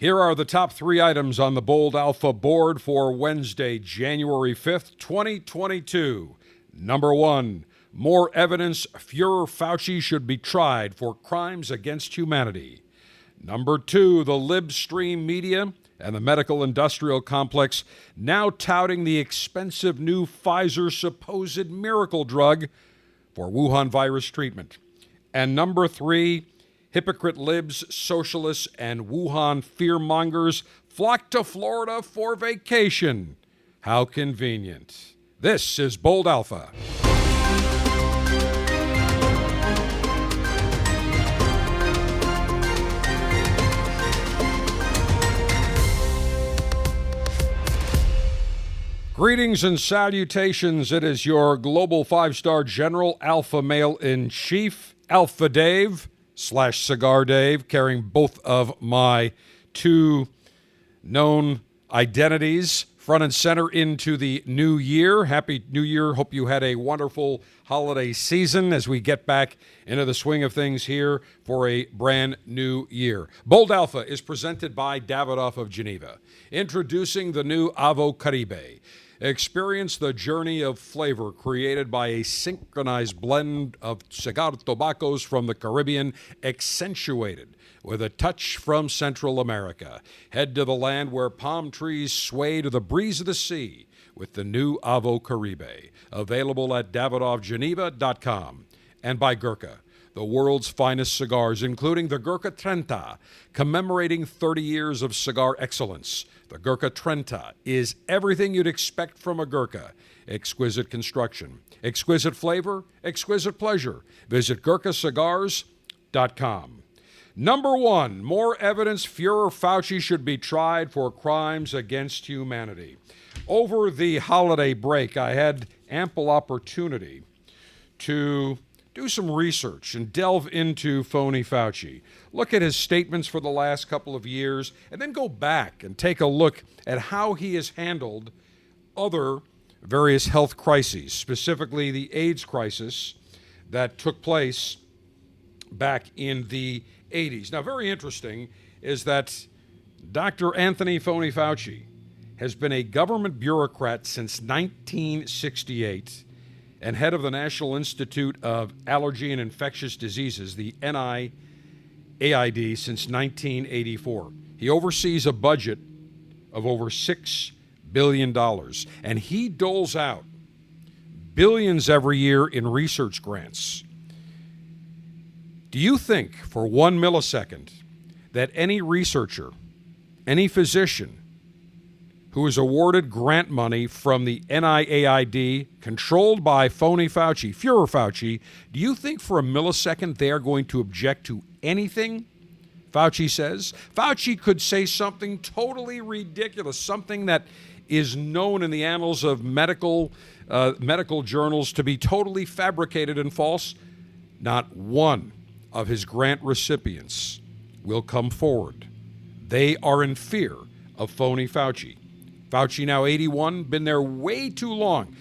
Here are the top three items on the Bold Alpha board for Wednesday, January 5th, 2022. Number one, more evidence Fuhrer Fauci should be tried for crimes against humanity. Number two, the libstream media and the medical industrial complex now touting the expensive new Pfizer supposed miracle drug for Wuhan virus treatment. And number three, hypocrite libs, socialists, and Wuhan fearmongers flock to Florida for vacation. How convenient. This is Bold Alpha. Greetings and salutations. It is your global five star general, Alpha Male in Chief, Alpha Dave slash Cigar Dave, carrying both of my two known identities front and center into the new year. Happy New Year. Hope you had a wonderful holiday season as we get back into the swing of things here for a brand new year. Bold Alpha is presented by Davidoff of Geneva, introducing the new Avo Caribe. Experience the journey of flavor created by a synchronized blend of cigar tobaccos from the Caribbean, accentuated with a touch from Central America. Head to the land where palm trees sway to the breeze of the sea with the new Avo Caribe, available at davidoffgeneva.com and by Gurkha the world's finest cigars, including the Gurkha Trenta, commemorating 30 years of cigar excellence. The Gurkha Trenta is everything you'd expect from a Gurkha. Exquisite construction, exquisite flavor, exquisite pleasure. Visit GurkhaCigars.com. Number one, more evidence Fuhrer Fauci should be tried for crimes against humanity. Over the holiday break, I had ample opportunity to do some research and delve into phony Fauci. Look at his statements for the last couple of years, and then go back and take a look at how he has handled other various health crises, specifically the AIDS crisis that took place back in the 80s. Now, very interesting is that Dr. Anthony Phony Fauci has been a government bureaucrat since 1968 and head of the National Institute of Allergy and Infectious Diseases, the NIAID, since 1984. He oversees a budget of over $6 billion, and he doles out billions every year in research grants. Do you think for one millisecond that any researcher, any physician, who is awarded grant money from the NIAID, controlled by phony Fauci, Fuhrer Fauci, do you think for a millisecond they are going to object to anything Fauci says? Fauci could say something totally ridiculous, something that is known in the annals of medical uh, medical journals to be totally fabricated and false. Not one of his grant recipients will come forward. They are in fear of phony Fauci. Fauci now 81, been there way too long.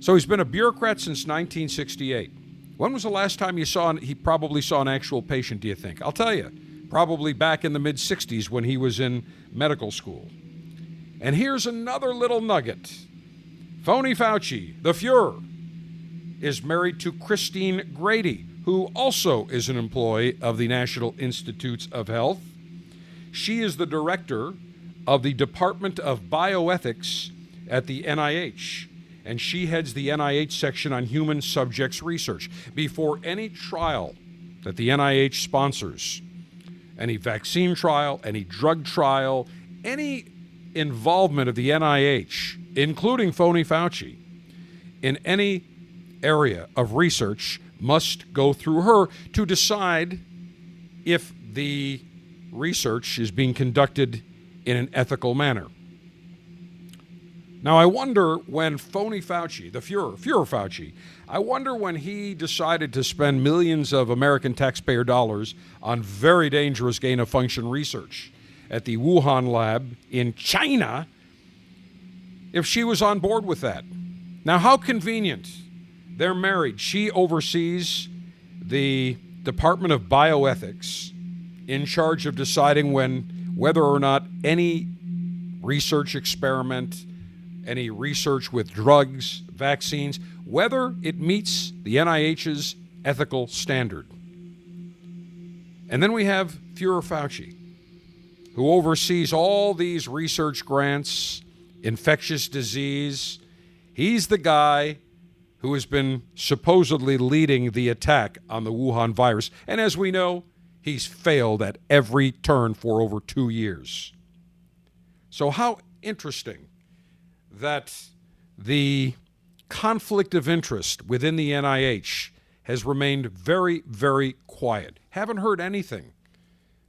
So he's been a bureaucrat since 1968. When was the last time you saw he probably saw an actual patient, do you think? I'll tell you. Probably back in the mid 60s when he was in medical school. And here's another little nugget. Phony Fauci, the Fuhrer, is married to Christine Grady, who also is an employee of the National Institutes of Health. She is the director of the Department of Bioethics at the NIH, and she heads the NIH section on human subjects research. Before any trial that the NIH sponsors, any vaccine trial, any drug trial, any involvement of the NIH, including phony Fauci, in any area of research must go through her to decide if the research is being conducted in an ethical manner. Now, I wonder when phony Fauci, the Fuhrer, Fuhrer Fauci, I wonder when he decided to spend millions of American taxpayer dollars on very dangerous gain of function research at the Wuhan lab in China, if she was on board with that. Now, how convenient. They're married. She oversees the Department of Bioethics in charge of deciding when whether or not any research experiment, any research with drugs, vaccines, whether it meets the NIH's ethical standard. And then we have Fuhrer Fauci, who oversees all these research grants, infectious disease. He's the guy who has been supposedly leading the attack on the Wuhan virus. And as we know, he's failed at every turn for over two years. So, how interesting that the conflict of interest within the NIH has remained very, very quiet. Haven't heard anything.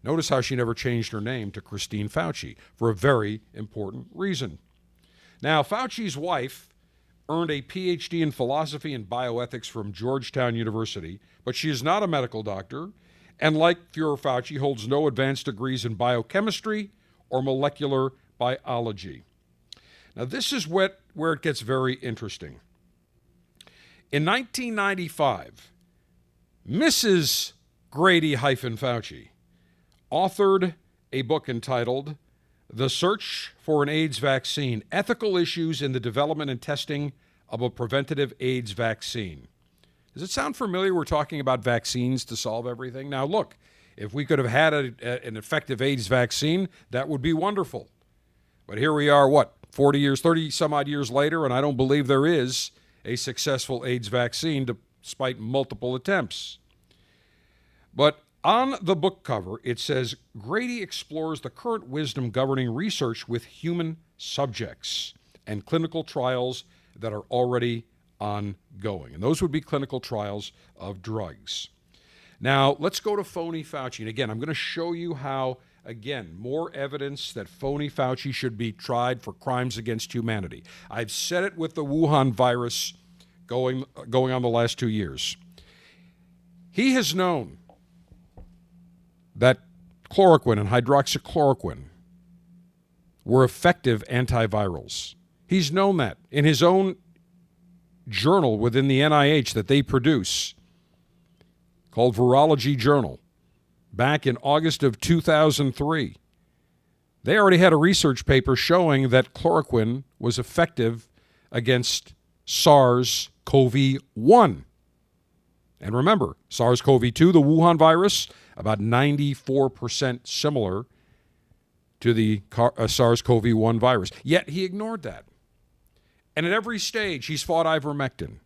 Notice how she never changed her name to Christine Fauci for a very important reason. Now, Fauci's wife earned a PhD in philosophy and bioethics from Georgetown University, but she is not a medical doctor, and like Fuhrer Fauci, holds no advanced degrees in biochemistry or molecular biology. Now, this is what, where it gets very interesting. In 1995, Mrs. Grady hyphen Fauci authored a book entitled The Search for an AIDS Vaccine Ethical Issues in the Development and Testing of a Preventative AIDS Vaccine. Does it sound familiar? We're talking about vaccines to solve everything. Now, look, if we could have had a, a, an effective AIDS vaccine, that would be wonderful. But here we are, what, 40 years, 30 some odd years later, and I don't believe there is a successful AIDS vaccine despite multiple attempts. But on the book cover, it says Grady explores the current wisdom governing research with human subjects and clinical trials that are already ongoing. And those would be clinical trials of drugs. Now, let's go to phony Fauci. And again, I'm going to show you how, again, more evidence that phony Fauci should be tried for crimes against humanity. I've said it with the Wuhan virus going, going on the last two years. He has known that chloroquine and hydroxychloroquine were effective antivirals. He's known that in his own journal within the NIH that they produce called Virology Journal back in August of 2003. They already had a research paper showing that chloroquine was effective against SARS CoV 1. And remember, SARS CoV 2, the Wuhan virus, about 94% similar to the uh, SARS CoV 1 virus. Yet he ignored that. And at every stage, he's fought ivermectin.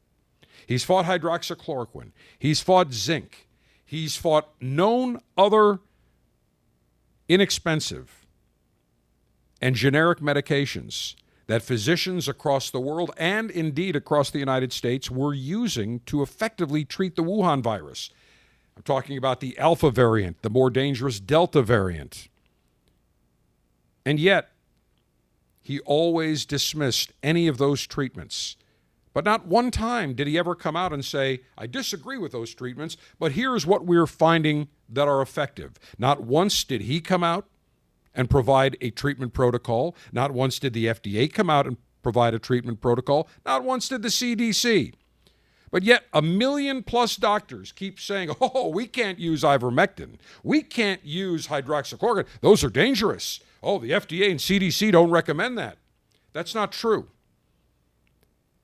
He's fought hydroxychloroquine. He's fought zinc. He's fought known other inexpensive and generic medications that physicians across the world and indeed across the United States were using to effectively treat the Wuhan virus. I'm talking about the Alpha variant, the more dangerous Delta variant. And yet, he always dismissed any of those treatments. But not one time did he ever come out and say, I disagree with those treatments, but here's what we're finding that are effective. Not once did he come out and provide a treatment protocol. Not once did the FDA come out and provide a treatment protocol. Not once did the CDC. But yet, a million plus doctors keep saying, oh, we can't use ivermectin. We can't use hydroxychloroquine. Those are dangerous. Oh, the FDA and CDC don't recommend that. That's not true.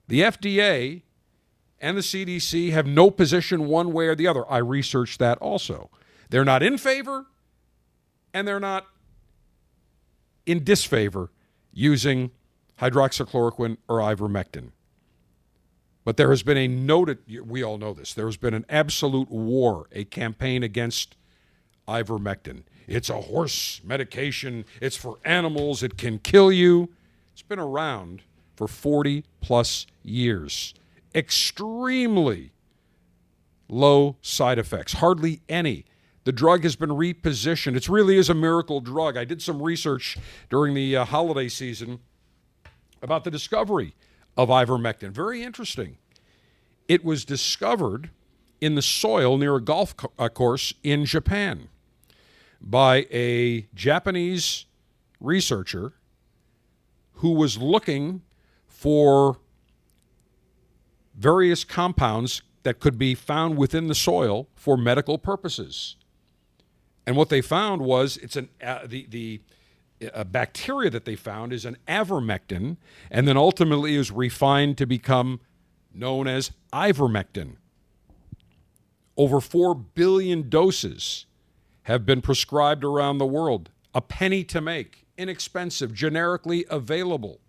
The FDA and the CDC have no position one way or the other. I researched that also. They're not in favor and they're not in disfavor using hydroxychloroquine or ivermectin. But there has been a noted, we all know this, there has been an absolute war, a campaign against ivermectin. It's a horse medication, it's for animals, it can kill you. It's been around for 40 plus years. Extremely low side effects, hardly any. The drug has been repositioned. It really is a miracle drug. I did some research during the uh, holiday season about the discovery of ivermectin. Very interesting. It was discovered in the soil near a golf co- uh, course in Japan by a Japanese researcher who was looking for various compounds that could be found within the soil for medical purposes. And what they found was it's an uh, the the a bacteria that they found is an avermectin, and then ultimately is refined to become known as ivermectin. Over 4 billion doses have been prescribed around the world, a penny to make, inexpensive, generically available.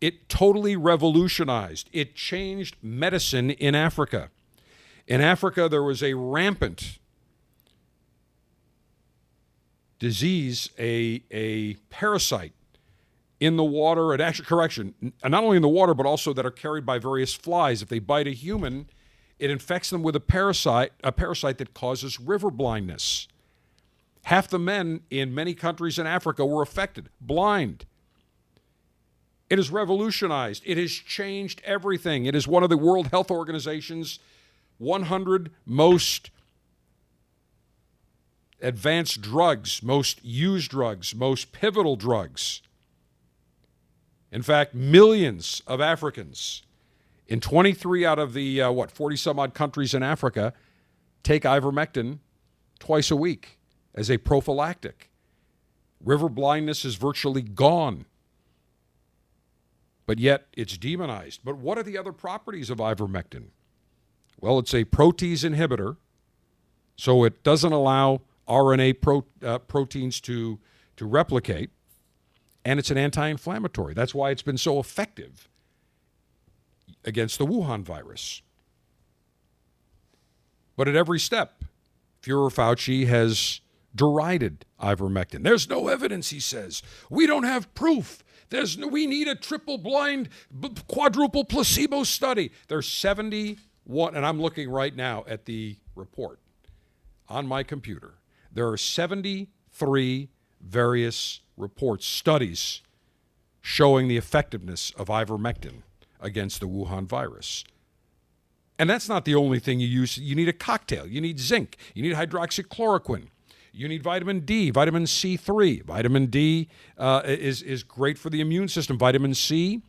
It totally revolutionized, it changed medicine in Africa. In Africa, there was a rampant disease, a, a parasite in the water, and actually, correction, not only in the water, but also that are carried by various flies. If they bite a human, it infects them with a parasite, a parasite that causes river blindness. Half the men in many countries in Africa were affected, blind. It has revolutionized. It has changed everything. It is one of the World Health Organization's 100 most advanced drugs, most used drugs, most pivotal drugs. In fact, millions of Africans in 23 out of the, uh, what, 40 some odd countries in Africa take ivermectin twice a week as a prophylactic. River blindness is virtually gone, but yet it's demonized. But what are the other properties of ivermectin? Well, it's a protease inhibitor, so it doesn't allow RNA pro, uh, proteins to, to replicate, and it's an anti inflammatory. That's why it's been so effective against the Wuhan virus. But at every step, Fuhrer Fauci has derided ivermectin. There's no evidence, he says. We don't have proof. There's no, we need a triple blind, b- quadruple placebo study. There's 71, and I'm looking right now at the report on my computer. There are 73 various reports, studies showing the effectiveness of ivermectin against the Wuhan virus. And that's not the only thing you use. You need a cocktail. You need zinc. You need hydroxychloroquine. You need vitamin D, vitamin C3. Vitamin D uh, is, is great for the immune system. Vitamin C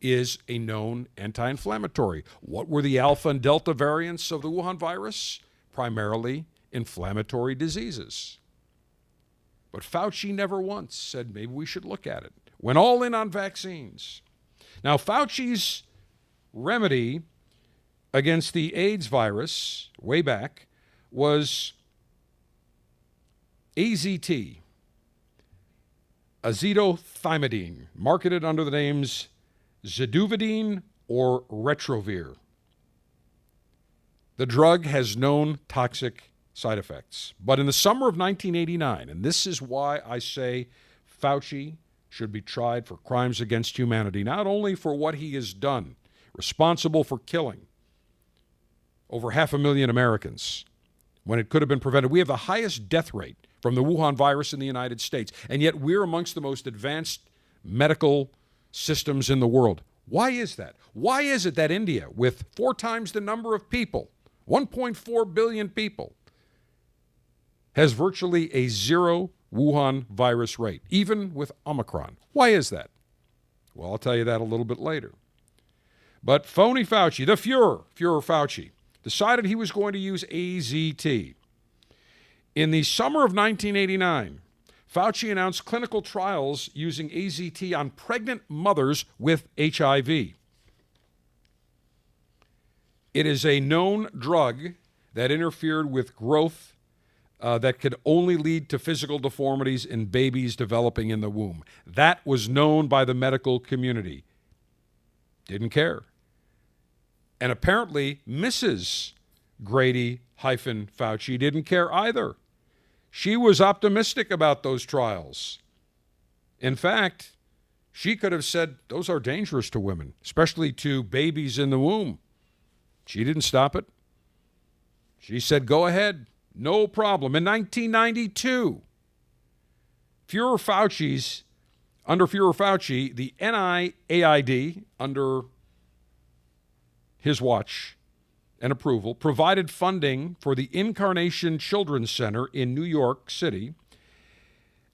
is a known anti inflammatory. What were the alpha and delta variants of the Wuhan virus? Primarily inflammatory diseases. But Fauci never once said maybe we should look at it. Went all in on vaccines. Now, Fauci's remedy against the AIDS virus way back was AZT, azithromycin, marketed under the names Zidovudine or Retrovir. The drug has known toxic side effects. But in the summer of 1989, and this is why I say Fauci should be tried for crimes against humanity, not only for what he has done, responsible for killing over half a million Americans when it could have been prevented. We have the highest death rate from the Wuhan virus in the United States, and yet we're amongst the most advanced medical systems in the world. Why is that? Why is it that India, with four times the number of people, 1.4 billion people, has virtually a zero Wuhan virus rate, even with Omicron. Why is that? Well, I'll tell you that a little bit later. But phony Fauci, the Fuhrer, Fuhrer Fauci, decided he was going to use AZT. In the summer of 1989, Fauci announced clinical trials using AZT on pregnant mothers with HIV. It is a known drug that interfered with growth uh, that could only lead to physical deformities in babies developing in the womb. That was known by the medical community. Didn't care. And apparently, Mrs. Grady hyphen Fauci didn't care either. She was optimistic about those trials. In fact, she could have said those are dangerous to women, especially to babies in the womb. She didn't stop it. She said, go ahead. No problem. In 1992, Fuhrer Fauci's, under Fuhrer Fauci, the NIAID, under his watch and approval, provided funding for the Incarnation Children's Center in New York City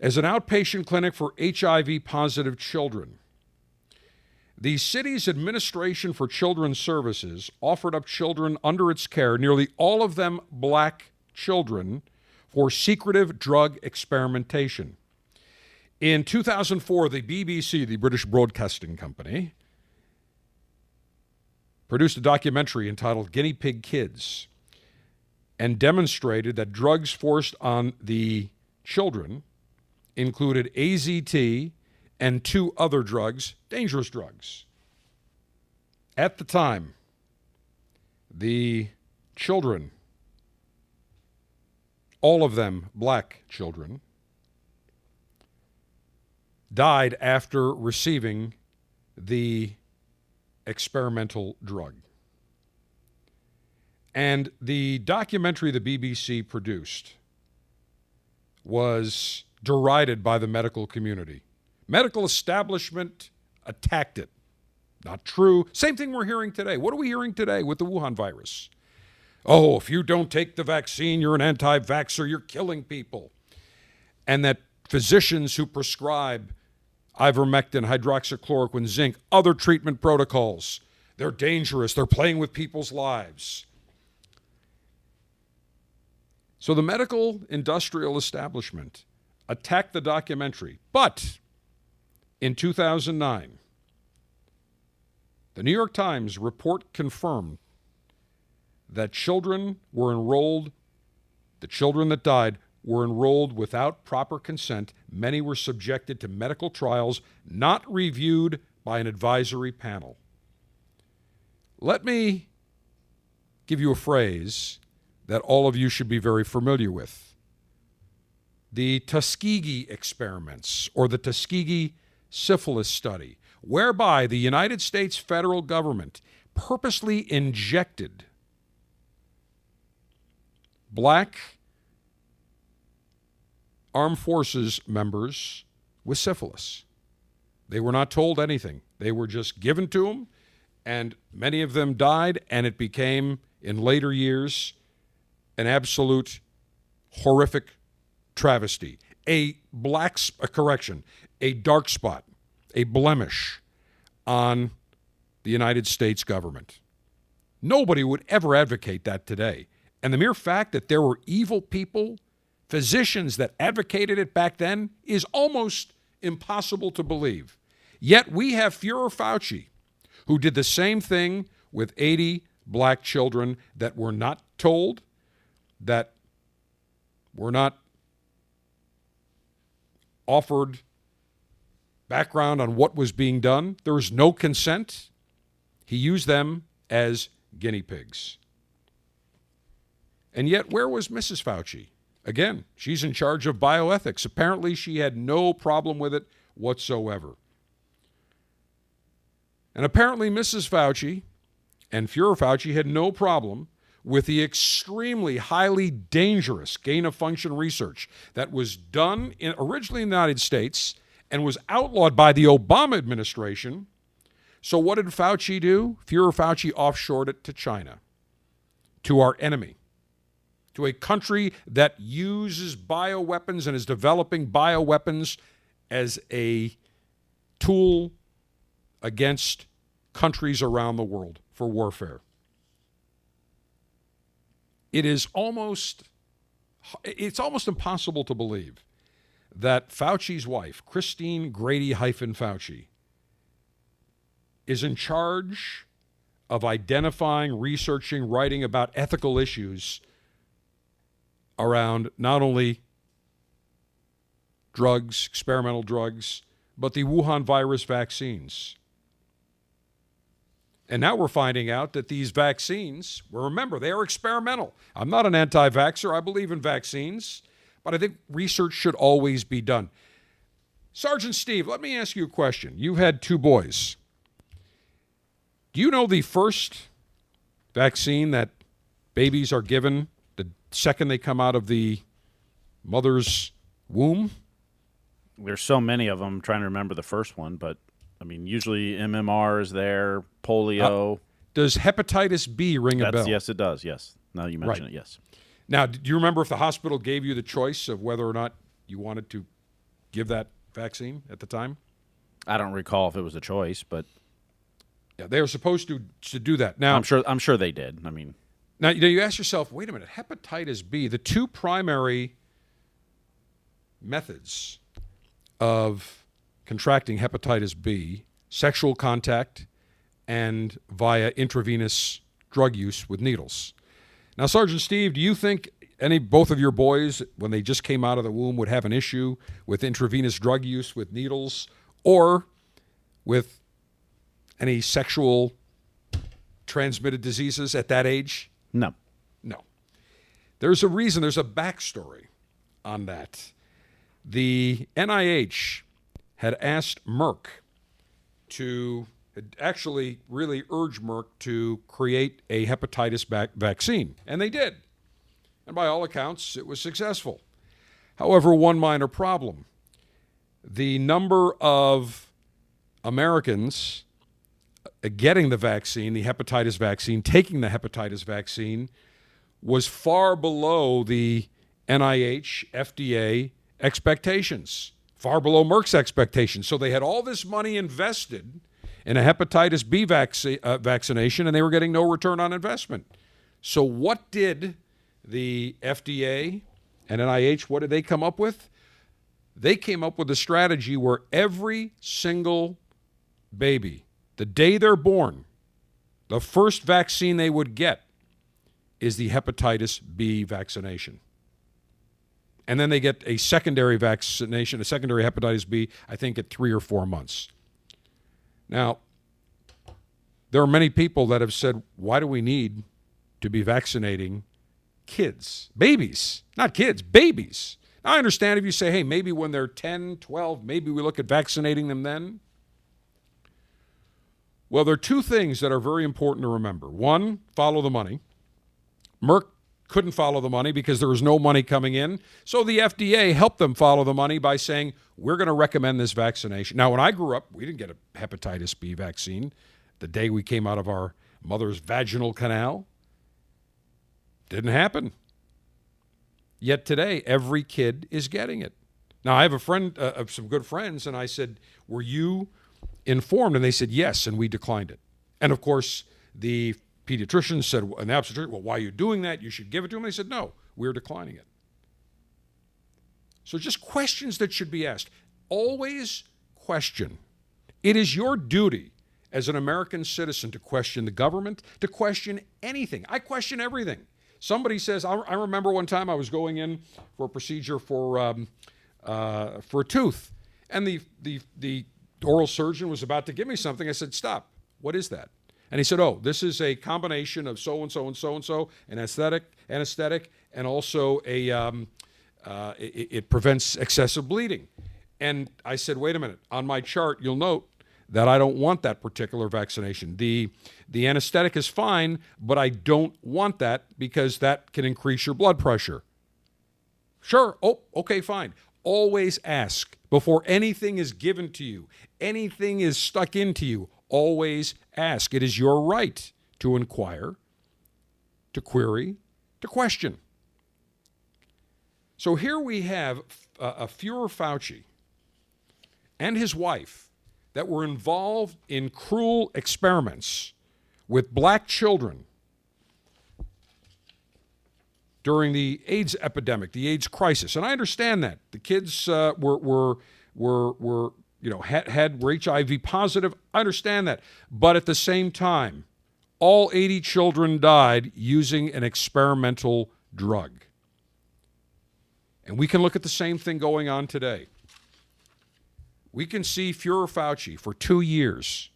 as an outpatient clinic for HIV positive children. The city's Administration for Children's Services offered up children under its care, nearly all of them black children for secretive drug experimentation. In 2004, the BBC, the British Broadcasting Company, produced a documentary entitled Guinea Pig Kids and demonstrated that drugs forced on the children included AZT and two other drugs, dangerous drugs. At the time, the children, all of them black children, died after receiving the experimental drug. And the documentary the BBC produced was derided by the medical community. Medical establishment attacked it. Not true. Same thing we're hearing today. What are we hearing today with the Wuhan virus? Oh, if you don't take the vaccine, you're an anti vaxxer, you're killing people. And that physicians who prescribe ivermectin, hydroxychloroquine, zinc, other treatment protocols, they're dangerous, they're playing with people's lives. So the medical industrial establishment attacked the documentary. But in 2009, the New York Times report confirmed that children were enrolled, the children that died were enrolled without proper consent. Many were subjected to medical trials not reviewed by an advisory panel. Let me give you a phrase that all of you should be very familiar with the Tuskegee experiments or the Tuskegee syphilis study, whereby the United States federal government purposely injected black armed forces members with syphilis. They were not told anything. They were just given to them, and many of them died, and it became, in later years, an absolute horrific travesty. A black, a correction, a dark spot, a blemish on the United States government. Nobody would ever advocate that today. And the mere fact that there were evil people, physicians that advocated it back then, is almost impossible to believe. Yet we have Fuhrer Fauci, who did the same thing with 80 black children that were not told, that were not offered background on what was being done. There was no consent. He used them as guinea pigs. And yet, where was Mrs. Fauci? Again, she's in charge of bioethics. Apparently, she had no problem with it whatsoever. And apparently, Mrs. Fauci and Fuhrer Fauci had no problem with the extremely highly dangerous gain of function research that was done in, originally in the United States and was outlawed by the Obama administration. So, what did Fauci do? Fuhrer Fauci offshored it to China, to our enemy, to a country that uses bioweapons and is developing bioweapons as a tool against countries around the world for warfare. It is almost it's almost impossible to believe that Fauci's wife, Christine Grady hyphen Fauci, is in charge of identifying, researching, writing about ethical issues around not only drugs, experimental drugs, but the Wuhan virus vaccines. And now we're finding out that these vaccines, well, remember, they are experimental. I'm not an anti vaxxer, I believe in vaccines, but I think research should always be done. Sergeant Steve, let me ask you a question. You've had two boys. Do you know the first vaccine that babies are given second they come out of the mother's womb? There's so many of them. I'm trying to remember the first one, but I mean, usually MMR is there, polio. Uh, does hepatitis B ring That's, a bell? Yes, it does. Yes. Now you mention right. it. Yes. Now, do you remember if the hospital gave you the choice of whether or not you wanted to give that vaccine at the time? I don't recall if it was a choice, but yeah, they were supposed to to do that. Now, I'm sure I'm sure they did. I mean, now you, know, you ask yourself, wait a minute, hepatitis B, the two primary methods of contracting hepatitis B sexual contact and via intravenous drug use with needles. Now, Sergeant Steve, do you think any both of your boys, when they just came out of the womb, would have an issue with intravenous drug use with needles or with any sexual transmitted diseases at that age? No. No. There's a reason, there's a backstory on that. The NIH had asked Merck to actually really urge Merck to create a hepatitis vac- vaccine, and they did. And by all accounts, it was successful. However, one minor problem the number of Americans getting the vaccine, the hepatitis vaccine, taking the hepatitis vaccine, was far below the NIH, FDA expectations, far below Merck's expectations. So they had all this money invested in a hepatitis B vac- uh, vaccination and they were getting no return on investment. So what did the FDA and NIH, what did they come up with? They came up with a strategy where every single baby, the day they're born, the first vaccine they would get is the hepatitis B vaccination. And then they get a secondary vaccination, a secondary hepatitis B, I think at three or four months. Now, there are many people that have said, why do we need to be vaccinating kids, babies, not kids, babies? Now, I understand if you say, hey, maybe when they're 10, 12, maybe we look at vaccinating them then. Well, there are two things that are very important to remember. One, follow the money. Merck couldn't follow the money because there was no money coming in. So the FDA helped them follow the money by saying, we're going to recommend this vaccination. Now, when I grew up, we didn't get a hepatitis B vaccine the day we came out of our mother's vaginal canal. Didn't happen. Yet today, every kid is getting it. Now, I have a friend, uh, of some good friends, and I said, Were you informed? And they said, Yes, and we declined it. And of course, the pediatrician said, an obstetrician, well, why are you doing that? You should give it to him. They said, no, we're declining it. So just questions that should be asked. Always question. It is your duty as an American citizen to question the government, to question anything. I question everything. Somebody says, I, I remember one time I was going in for a procedure for, um, uh, for a tooth, and the, the, the oral surgeon was about to give me something. I said, Stop. What is that? And he said, "Oh, this is a combination of so and so and so and so, an aesthetic, anesthetic, and also a um, uh, it, it, prevents excessive bleeding." And I said, "Wait a minute. On my chart, you'll note that I don't want that particular vaccination. the The anesthetic is fine, but I don't want that because that can increase your blood pressure." Sure. Oh, okay, fine. Always ask before anything is given to you, anything is stuck into you always ask. It is your right to inquire, to query, to question. So here we have a Fuhrer Fauci and his wife that were involved in cruel experiments with black children during the AIDS epidemic, the AIDS crisis. And I understand that. The kids uh, were, were, were, were you know, had, had were HIV positive. I understand that. But at the same time, all 80 children died using an experimental drug. And we can look at the same thing going on today. We can see Fuhrer Fauci for two years.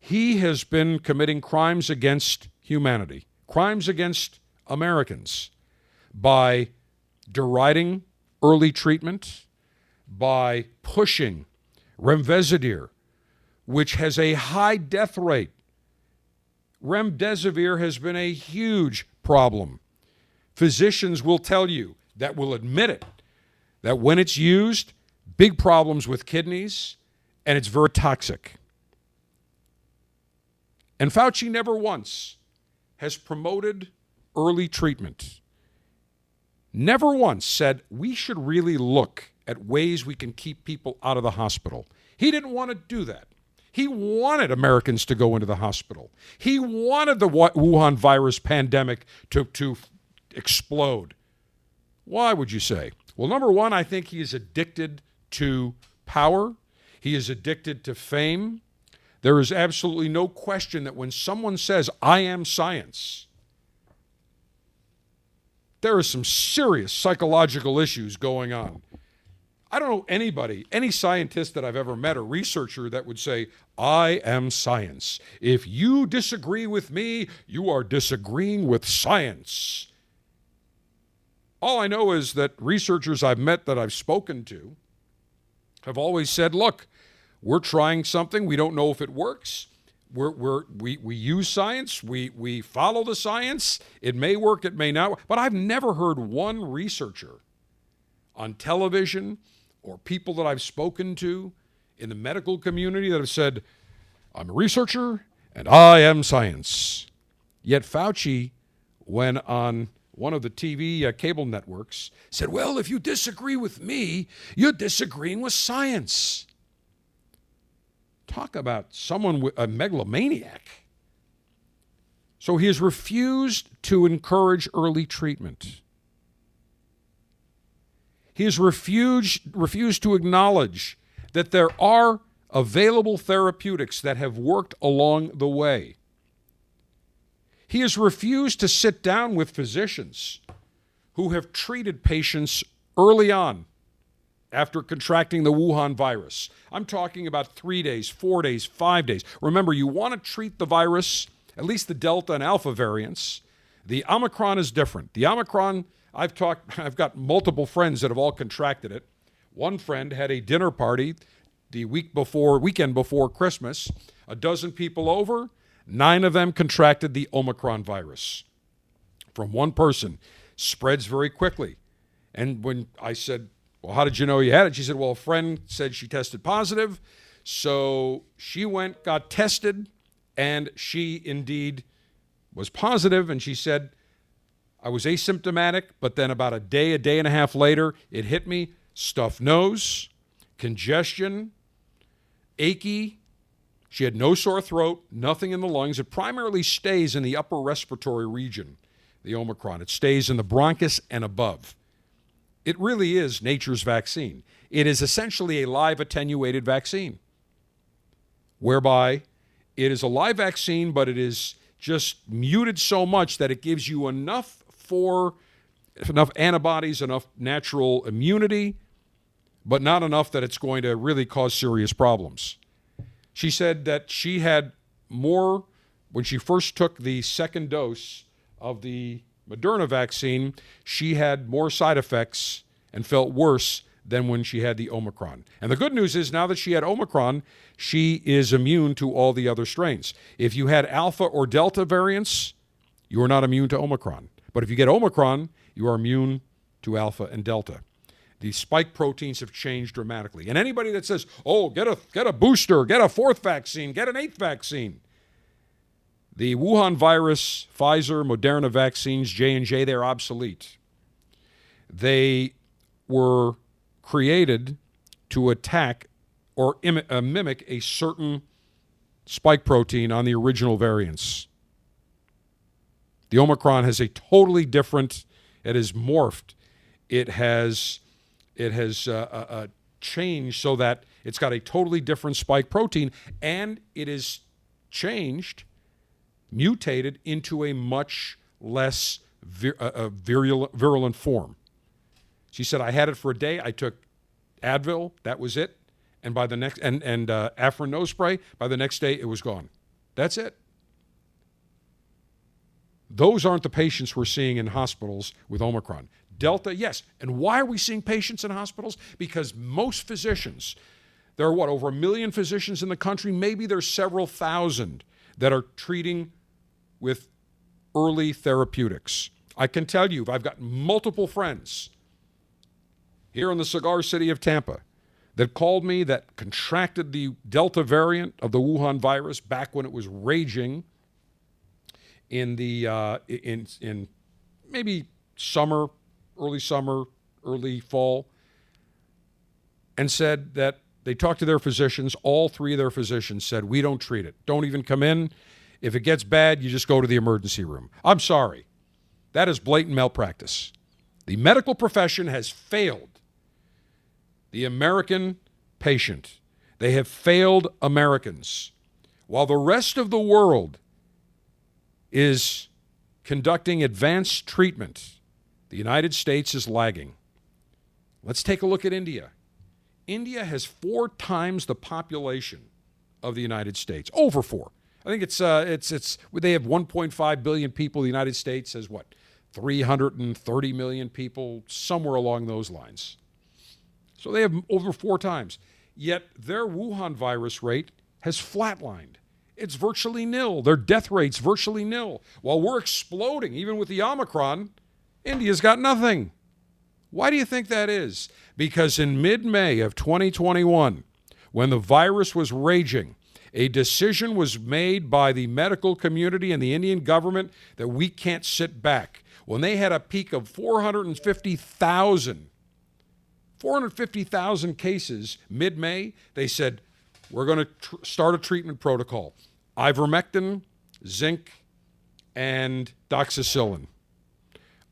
He has been committing crimes against humanity, crimes against Americans by deriding early treatment, by pushing remdesivir, which has a high death rate. Remdesivir has been a huge problem. Physicians will tell you that will admit it that when it's used, big problems with kidneys and it's very toxic. And Fauci never once has promoted early treatment. Never once said we should really look at ways we can keep people out of the hospital. He didn't want to do that. He wanted Americans to go into the hospital. He wanted the Wuhan virus pandemic to, to explode. Why would you say? Well, number one, I think he is addicted to power, he is addicted to fame. There is absolutely no question that when someone says, I am science, there are some serious psychological issues going on. I don't know anybody, any scientist that I've ever met, a researcher that would say, I am science. If you disagree with me, you are disagreeing with science. All I know is that researchers I've met that I've spoken to have always said, look, we're trying something, we don't know if it works. We're, we're, we, we use science, we, we follow the science. It may work, it may not. But I've never heard one researcher on television or people that I've spoken to in the medical community that have said, I'm a researcher and I am science. Yet Fauci, when on one of the TV uh, cable networks, said, Well, if you disagree with me, you're disagreeing with science. Talk about someone with a megalomaniac. So he has refused to encourage early treatment. He has refused, refused to acknowledge that there are available therapeutics that have worked along the way. He has refused to sit down with physicians who have treated patients early on after contracting the Wuhan virus. I'm talking about three days, four days, five days. Remember, you want to treat the virus, at least the Delta and Alpha variants. The Omicron is different. The Omicron, I've talked, I've got multiple friends that have all contracted it. One friend had a dinner party the week before, weekend before Christmas, a dozen people over, nine of them contracted the Omicron virus from one person. Spreads very quickly. And when I said, Well, how did you know you had it? She said, Well, a friend said she tested positive. So she went, got tested, and she indeed was positive, And she said, I was asymptomatic, but then about a day, a day and a half later, it hit me stuffed nose, congestion, achy. She had no sore throat, nothing in the lungs. It primarily stays in the upper respiratory region, the Omicron. It stays in the bronchus and above. It really is nature's vaccine. It is essentially a live attenuated vaccine, whereby it is a live vaccine, but it is just muted so much that it gives you enough for enough antibodies, enough natural immunity but not enough that it's going to really cause serious problems. She said that she had more when she first took the second dose of the Moderna vaccine, she had more side effects and felt worse than when she had the Omicron. And the good news is now that she had Omicron, she is immune to all the other strains. If you had Alpha or Delta variants, you are not immune to Omicron. But if you get Omicron, you are immune to Alpha and Delta. The spike proteins have changed dramatically. And anybody that says, "Oh, get a get a booster, get a fourth vaccine, get an eighth vaccine," the Wuhan virus, Pfizer, Moderna vaccines, J and J, they're obsolete. They were created to attack or Im- uh, mimic a certain spike protein on the original variants. The Omicron has a totally different, it has morphed. It has it has uh, uh, uh, changed so that it's got a totally different spike protein and it is changed, mutated into a much less vir- uh, uh, virulent, virulent form. She said, I had it for a day. I took Advil, that was it. And by the next, and, and uh, Afrin nose spray, by the next day, it was gone. That's it. Those aren't the patients we're seeing in hospitals with Omicron. Delta, yes. And why are we seeing patients in hospitals? Because most physicians, there are what, over a million physicians in the country? Maybe there's several thousand that are treating with early therapeutics. I can tell you, I've got multiple friends here in the cigar city of Tampa that called me that contracted the Delta variant of the Wuhan virus back when it was raging in the uh, in in maybe summer early summer, early fall, and said that they talked to their physicians. All three of their physicians said, We don't treat it. Don't even come in. If it gets bad, you just go to the emergency room. I'm sorry. That is blatant malpractice. The medical profession has failed the American patient. They have failed Americans. While the rest of the world is conducting advanced treatment, the United States is lagging. Let's take a look at India. India has four times the population of the United States, over four. I think it's uh, it's it's they have 1.5 billion people. The United States has what 330 million people, somewhere along those lines. So they have over four times. Yet their Wuhan virus rate has flatlined. It's virtually nil. Their death rate's virtually nil. While we're exploding, even with the Omicron, India's got nothing. Why do you think that is? Because in mid May of 2021, when the virus was raging, a decision was made by the medical community and the Indian government that we can't sit back. When they had a peak of 450,000, 450,000 cases mid May, they said, we're going to tr- start a treatment protocol ivermectin, zinc, and doxycycline.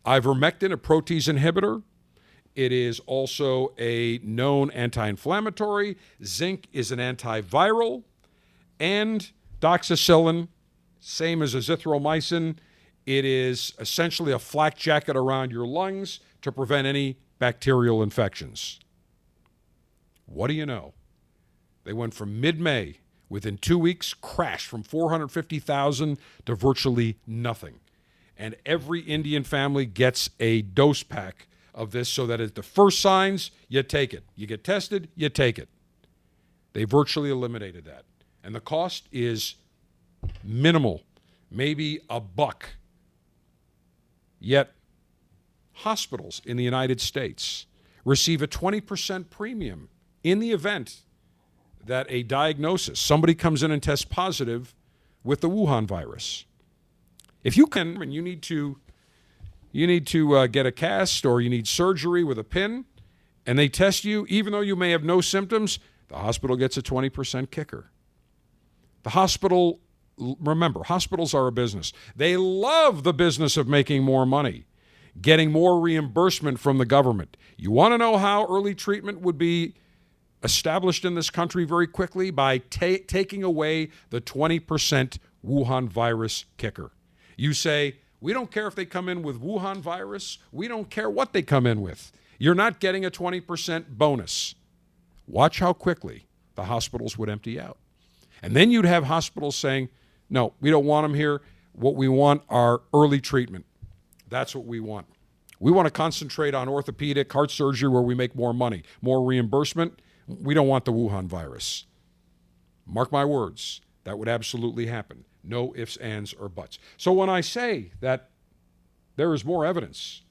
Ivermectin, a protease inhibitor, it is also a known anti inflammatory. Zinc is an antiviral. And doxycycline, same as azithromycin, it is essentially a flak jacket around your lungs to prevent any bacterial infections. What do you know? They went from mid May, within two weeks, crashed from 450,000 to virtually nothing. And every Indian family gets a dose pack of this so that at the first signs, you take it. You get tested, you take it. They virtually eliminated that. And the cost is minimal, maybe a buck. Yet, hospitals in the United States receive a 20% premium in the event that a diagnosis, somebody comes in and tests positive with the Wuhan virus. If you can, and you need to you need to uh, get a cast or you need surgery with a pin, and they test you, even though you may have no symptoms, the hospital gets a 20% kicker. The hospital, remember, hospitals are a business. They love the business of making more money, getting more reimbursement from the government. You want to know how early treatment would be established in this country very quickly? By ta- taking away the 20% Wuhan virus kicker. You say, we don't care if they come in with Wuhan virus. We don't care what they come in with. You're not getting a 20% bonus. Watch how quickly the hospitals would empty out. And then you'd have hospitals saying, no, we don't want them here. What we want are early treatment. That's what we want. We want to concentrate on orthopedic, heart surgery where we make more money, more reimbursement. We don't want the Wuhan virus. Mark my words, that would absolutely happen. No ifs, ands, or buts. So when I say that there is more evidence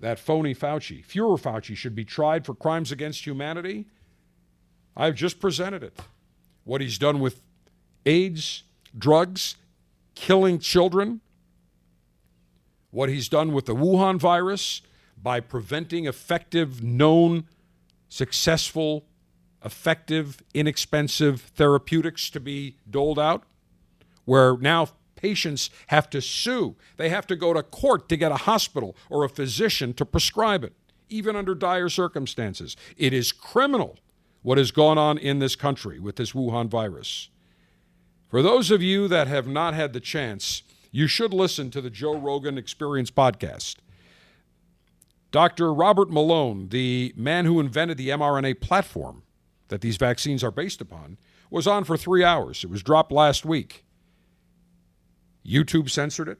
that phony Fauci, Fuhrer Fauci, should be tried for crimes against humanity, I've just presented it. What he's done with AIDS, drugs, killing children, what he's done with the Wuhan virus by preventing effective, known, successful, effective, inexpensive therapeutics to be doled out where now patients have to sue. They have to go to court to get a hospital or a physician to prescribe it, even under dire circumstances. It is criminal what has gone on in this country with this Wuhan virus. For those of you that have not had the chance, you should listen to the Joe Rogan Experience podcast. Dr. Robert Malone, the man who invented the mRNA platform that these vaccines are based upon, was on for three hours. It was dropped last week. YouTube censored it.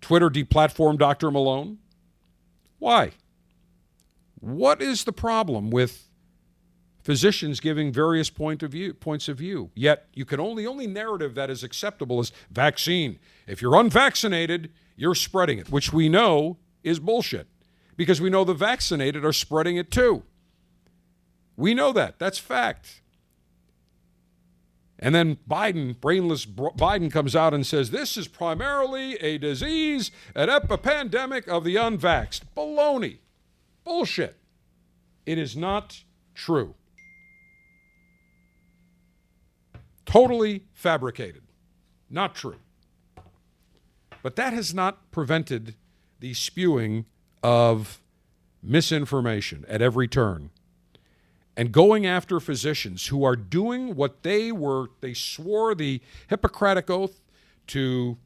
Twitter deplatformed Dr. Malone. Why? What is the problem with physicians giving various point of view, points of view? Yet you can only only narrative that is acceptable is vaccine. If you're unvaccinated, you're spreading it, which we know is bullshit because we know the vaccinated are spreading it too. We know that. That's fact. And then Biden, brainless Biden, comes out and says this is primarily a disease, an epidemic of the unvaxxed. Baloney. Bullshit. It is not true. Totally fabricated. Not true. But that has not prevented the spewing of misinformation at every turn and going after physicians who are doing what they were they swore the hippocratic oath to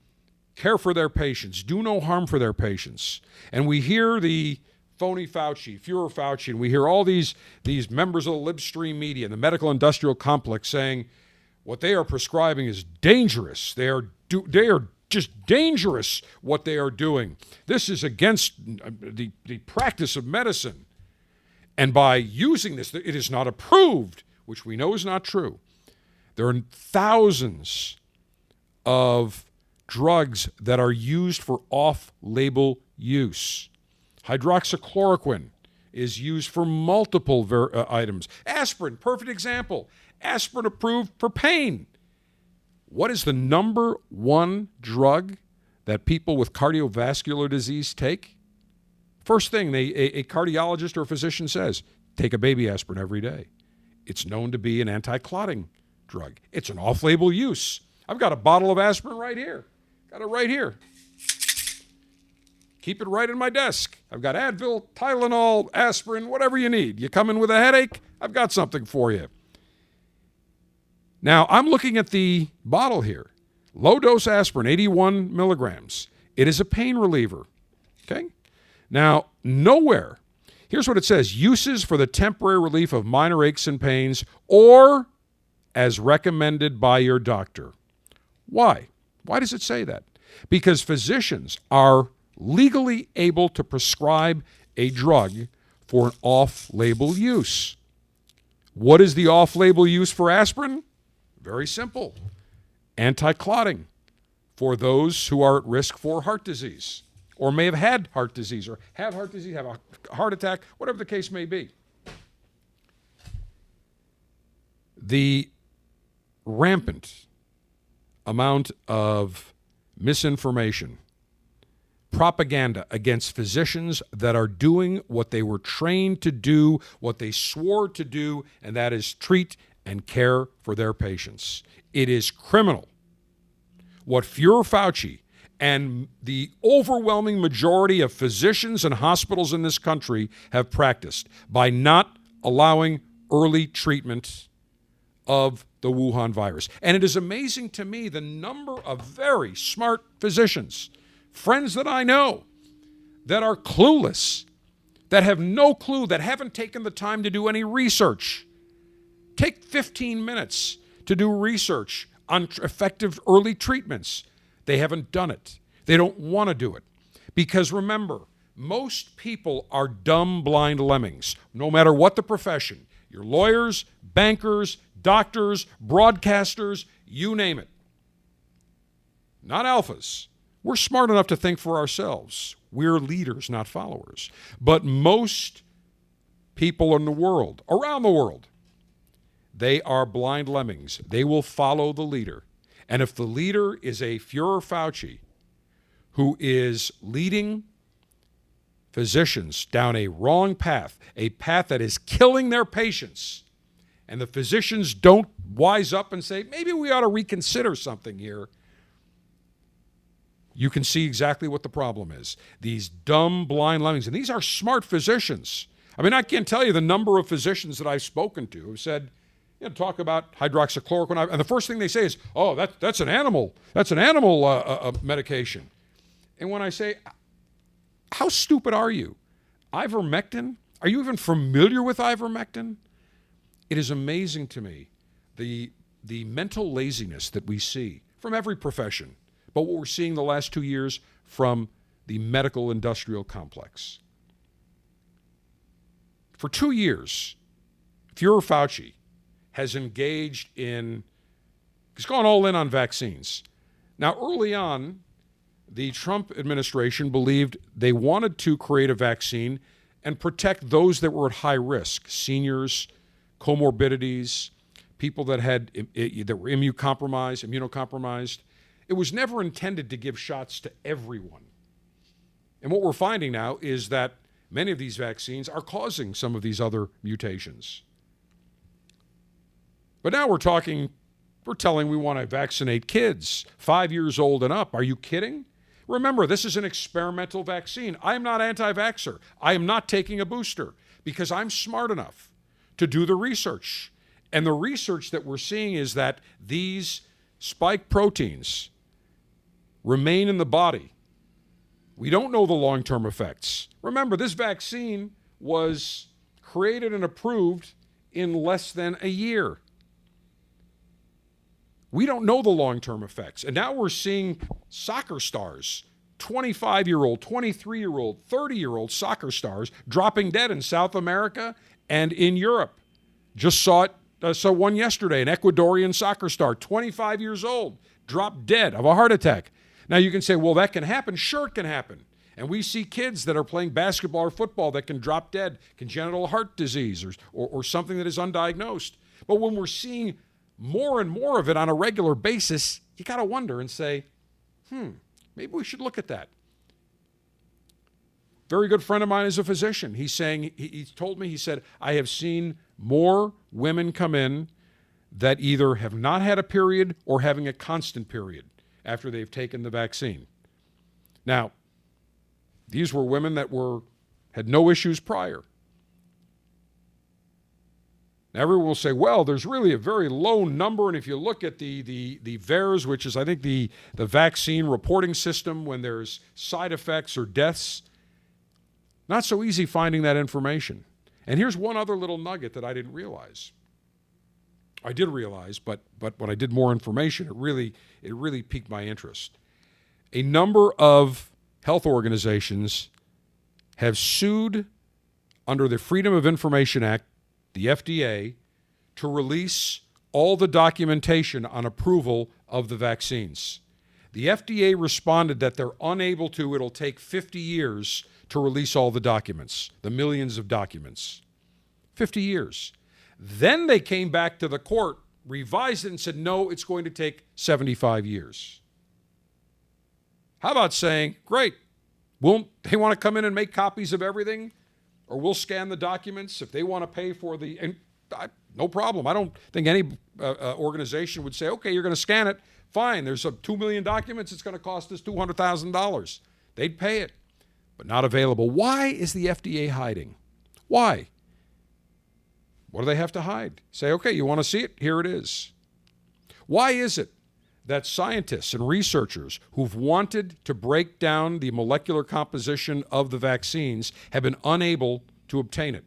care for their patients do no harm for their patients and we hear the phony Fauci, Fuhrer Fauci, and we hear all these these members of the libstream media and the medical industrial complex saying what they are prescribing is dangerous. They are do, they are just dangerous what they are doing. This is against uh, the, the practice of medicine. And by using this, it is not approved, which we know is not true. There are thousands of drugs that are used for off label use. Hydroxychloroquine is used for multiple ver- uh, items. Aspirin, perfect example. Aspirin approved for pain. What is the number one drug that people with cardiovascular disease take? First thing they, a, a cardiologist or a physician says take a baby aspirin every day. It's known to be an anti clotting drug, it's an off label use. I've got a bottle of aspirin right here. Got it right here. Keep it right in my desk. I've got Advil, Tylenol, aspirin, whatever you need. You come in with a headache, I've got something for you. Now, I'm looking at the bottle here. Low dose aspirin, 81 milligrams. It is a pain reliever. Okay? Now, nowhere, here's what it says uses for the temporary relief of minor aches and pains or as recommended by your doctor. Why? Why does it say that? Because physicians are legally able to prescribe a drug for an off label use. What is the off label use for aspirin? Very simple anti clotting for those who are at risk for heart disease or may have had heart disease or have heart disease, have a heart attack, whatever the case may be. The rampant amount of misinformation, propaganda against physicians that are doing what they were trained to do, what they swore to do, and that is treat and care for their patients. It is criminal what Fuhrer Fauci and the overwhelming majority of physicians and hospitals in this country have practiced by not allowing early treatment of the Wuhan virus. And it is amazing to me the number of very smart physicians, friends that I know, that are clueless, that have no clue, that haven't taken the time to do any research Take 15 minutes to do research on effective early treatments. They haven't done it. They don't want to do it. Because remember, most people are dumb, blind lemmings, no matter what the profession. You're lawyers, bankers, doctors, broadcasters, you name it. Not alphas. We're smart enough to think for ourselves. We're leaders, not followers. But most people in the world, around the world, they are blind lemmings. They will follow the leader. And if the leader is a Fuhrer Fauci who is leading physicians down a wrong path, a path that is killing their patients, and the physicians don't wise up and say, maybe we ought to reconsider something here, you can see exactly what the problem is. These dumb, blind lemmings, and these are smart physicians. I mean, I can't tell you the number of physicians that I've spoken to who said, you know, talk about hydroxychloroquine, and the first thing they say is, "Oh, that, that's an animal. That's an animal uh, uh, uh, medication." And when I say, "How stupid are you?" Ivermectin? Are you even familiar with ivermectin? It is amazing to me the the mental laziness that we see from every profession, but what we're seeing the last two years from the medical industrial complex. For two years, Fuhrer Fauci has engaged in, he's gone all in on vaccines. Now, early on, the Trump administration believed they wanted to create a vaccine and protect those that were at high risk seniors, comorbidities, people that, had, that were immunocompromised, immunocompromised. It was never intended to give shots to everyone. And what we're finding now is that many of these vaccines are causing some of these other mutations. But now we're talking, we're telling we want to vaccinate kids five years old and up. Are you kidding? Remember, this is an experimental vaccine. I am not anti vaxxer. I am not taking a booster because I'm smart enough to do the research. And the research that we're seeing is that these spike proteins remain in the body. We don't know the long term effects. Remember, this vaccine was created and approved in less than a year. We don't know the long term effects. And now we're seeing soccer stars, 25 year old, 23 year old, 30 year old soccer stars dropping dead in South America and in Europe. Just saw it, uh, saw one yesterday, an Ecuadorian soccer star, 25 years old, dropped dead of a heart attack. Now you can say, well, that can happen. Sure, it can happen. And we see kids that are playing basketball or football that can drop dead, congenital heart disease or, or, or something that is undiagnosed. But when we're seeing more and more of it on a regular basis, you got to wonder and say, hmm, maybe we should look at that. Very good friend of mine is a physician. He's saying, he, he told me, he said, I have seen more women come in that either have not had a period or having a constant period after they've taken the vaccine. Now, these were women that were had no issues prior. Now, everyone will say, well, there's really a very low number. And if you look at the, the, the VAERS, which is, I think, the, the vaccine reporting system, when there's side effects or deaths, not so easy finding that information. And here's one other little nugget that I didn't realize. I did realize, but, but when I did more information, it really, it really piqued my interest. A number of health organizations have sued under the Freedom of Information Act the FDA, to release all the documentation on approval of the vaccines. The FDA responded that they're unable to, it'll take 50 years to release all the documents, the millions of documents. 50 years. Then they came back to the court, revised it, and said, no, it's going to take 75 years. How about saying, great, will they want to come in and make copies of everything? Or we'll scan the documents if they want to pay for the. And I, no problem. I don't think any uh, uh, organization would say, okay, you're going to scan it. Fine. There's a two million documents. It's going to cost us two hundred thousand dollars. They'd pay it, but not available. Why is the FDA hiding? Why? What do they have to hide? Say, okay, you want to see it? Here it is. Why is it that scientists and researchers who've wanted to break down the molecular composition of the vaccines have been unable to obtain it.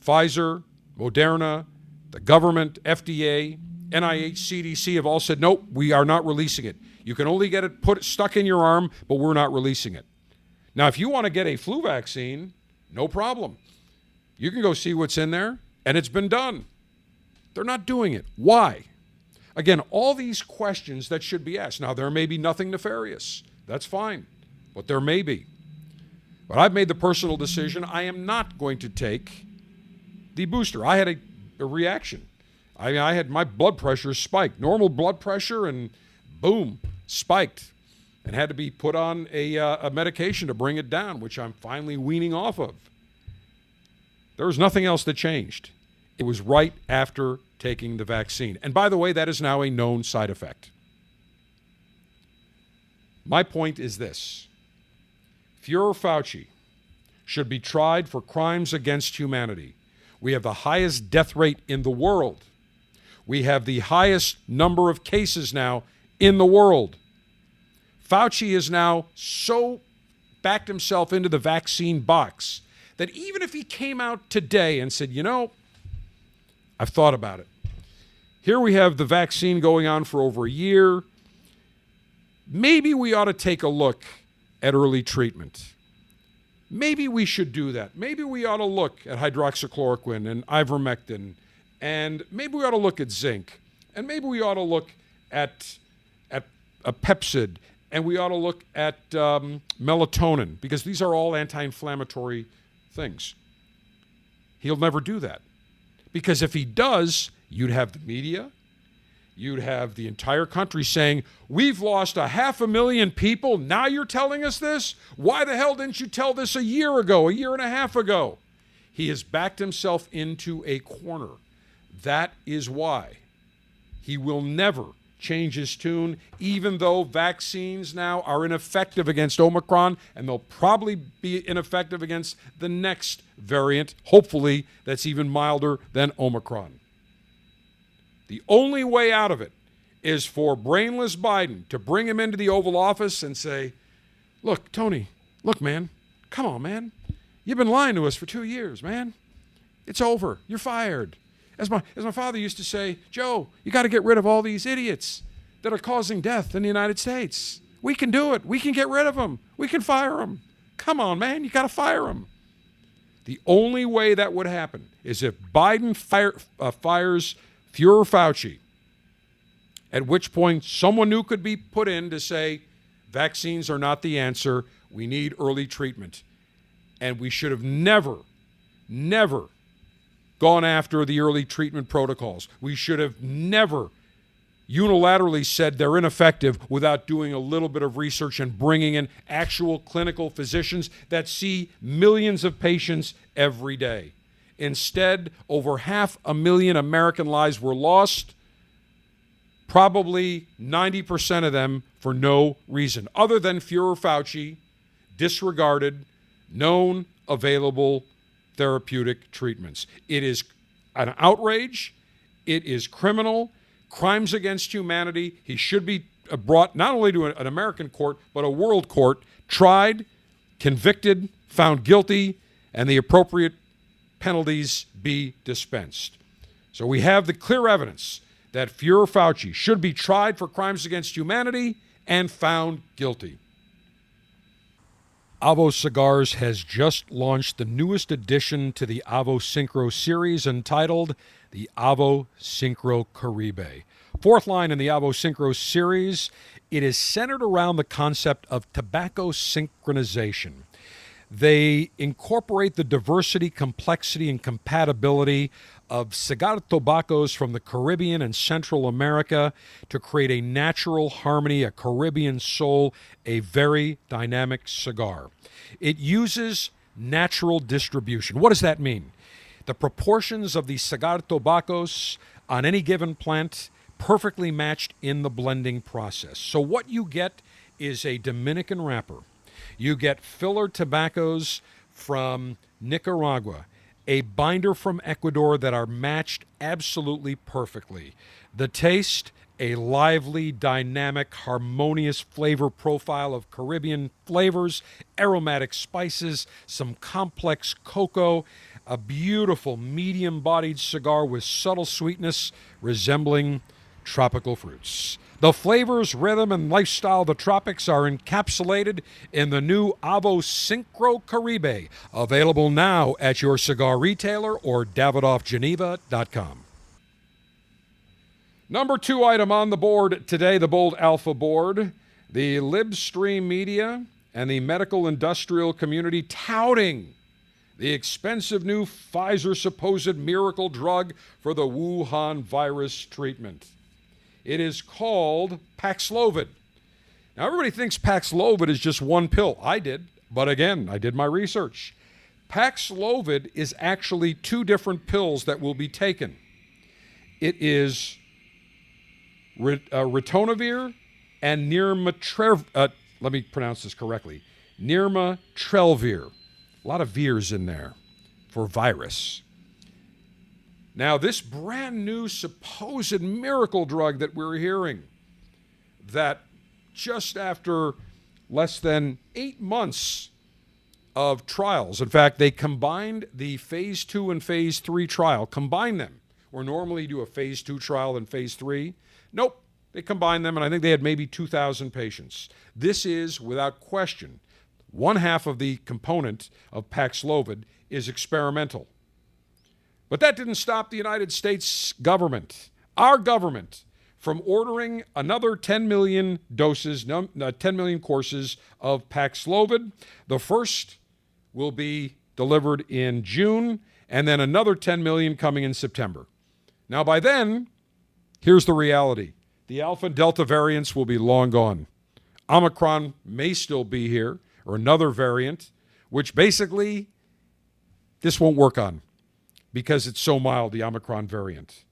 Pfizer, Moderna, the government, FDA, NIH, CDC have all said, nope, we are not releasing it. You can only get it put stuck in your arm, but we're not releasing it. Now, if you want to get a flu vaccine, no problem. You can go see what's in there, and it's been done. They're not doing it. Why? Again, all these questions that should be asked. Now, there may be nothing nefarious. That's fine, but there may be. But I've made the personal decision I am not going to take the booster. I had a, a reaction. I, mean, I had my blood pressure spiked, normal blood pressure, and boom, spiked, and had to be put on a, uh, a medication to bring it down, which I'm finally weaning off of. There was nothing else that changed. It was right after taking the vaccine. And by the way, that is now a known side effect. My point is this Fuhrer Fauci should be tried for crimes against humanity. We have the highest death rate in the world. We have the highest number of cases now in the world. Fauci is now so backed himself into the vaccine box that even if he came out today and said, you know, I've thought about it. Here we have the vaccine going on for over a year. Maybe we ought to take a look at early treatment. Maybe we should do that. Maybe we ought to look at hydroxychloroquine and ivermectin, and maybe we ought to look at zinc, and maybe we ought to look at at a Pepcid, and we ought to look at um, melatonin because these are all anti-inflammatory things. He'll never do that because if he does, you'd have the media, you'd have the entire country saying, We've lost a half a million people. Now you're telling us this? Why the hell didn't you tell this a year ago, a year and a half ago? He has backed himself into a corner. That is why he will never change his tune, even though vaccines now are ineffective against Omicron, and they'll probably be ineffective against the next variant, hopefully, that's even milder than Omicron. The only way out of it is for brainless Biden to bring him into the Oval Office and say, Look, Tony, look, man, come on, man. You've been lying to us for two years, man. It's over. You're fired. As my, as my father used to say, Joe, you got to get rid of all these idiots that are causing death in the United States. We can do it. We can get rid of them. We can fire them. Come on, man. You got to fire them. The only way that would happen is if Biden fire, uh, fires Fuhrer Fauci, at which point someone new could be put in to say, vaccines are not the answer. We need early treatment. And we should have never, never gone after the early treatment protocols. We should have never unilaterally said they're ineffective without doing a little bit of research and bringing in actual clinical physicians that see millions of patients every day. Instead, over half a million American lives were lost, probably 90% of them for no reason other than Fuhrer Fauci disregarded known available therapeutic treatments. It is an outrage. It is criminal. Crimes against humanity. He should be uh, brought not only to an American court, but a world court, tried, convicted, found guilty, and the appropriate penalties be dispensed. So we have the clear evidence that Fuhrer Fauci should be tried for crimes against humanity and found guilty. Avo Cigars has just launched the newest addition to the Avo Syncro series entitled the Avo Syncro Caribe. Fourth line in the Avo Syncro series, it is centered around the concept of tobacco synchronization. They incorporate the diversity, complexity, and compatibility of cigar tobaccos from the Caribbean and Central America to create a natural harmony, a Caribbean soul, a very dynamic cigar. It uses natural distribution. What does that mean? The proportions of the cigar tobaccos on any given plant perfectly matched in the blending process. So what you get is a Dominican wrapper. You get filler tobaccos from Nicaragua a binder from Ecuador that are matched absolutely perfectly. The taste, a lively, dynamic, harmonious flavor profile of Caribbean flavors, aromatic spices, some complex cocoa, a beautiful medium bodied cigar with subtle sweetness resembling tropical fruits. The flavors, rhythm, and lifestyle of the tropics are encapsulated in the new Avo Syncro Caribe, available now at your cigar retailer or DavidoffGeneva.com. Number two item on the board today, the Bold Alpha board, the Libstream media and the medical industrial community touting the expensive new Pfizer supposed miracle drug for the Wuhan virus treatment. It is called Paxlovid. Now, everybody thinks Paxlovid is just one pill. I did, but again, I did my research. Paxlovid is actually two different pills that will be taken. It is rit- uh, ritonavir and nirmatrelvir. Uh, let me pronounce this correctly. Nirmatrelvir. A lot of veers in there for virus. Now, this brand new supposed miracle drug that we're hearing, that just after less than eight months of trials, in fact, they combined the phase two and phase three trial, combine them, where normally do a phase two trial and phase three. Nope, they combined them, and I think they had maybe 2,000 patients. This is, without question, one half of the component of Paxlovid is experimental. But that didn't stop the United States government, our government, from ordering another 10 million doses, uh, 10 million courses of Paxlovid. The first will be delivered in June, and then another 10 million coming in September. Now, by then, here's the reality the Alpha and Delta variants will be long gone. Omicron may still be here, or another variant, which basically this won't work on because it's so mild, the Omicron variant.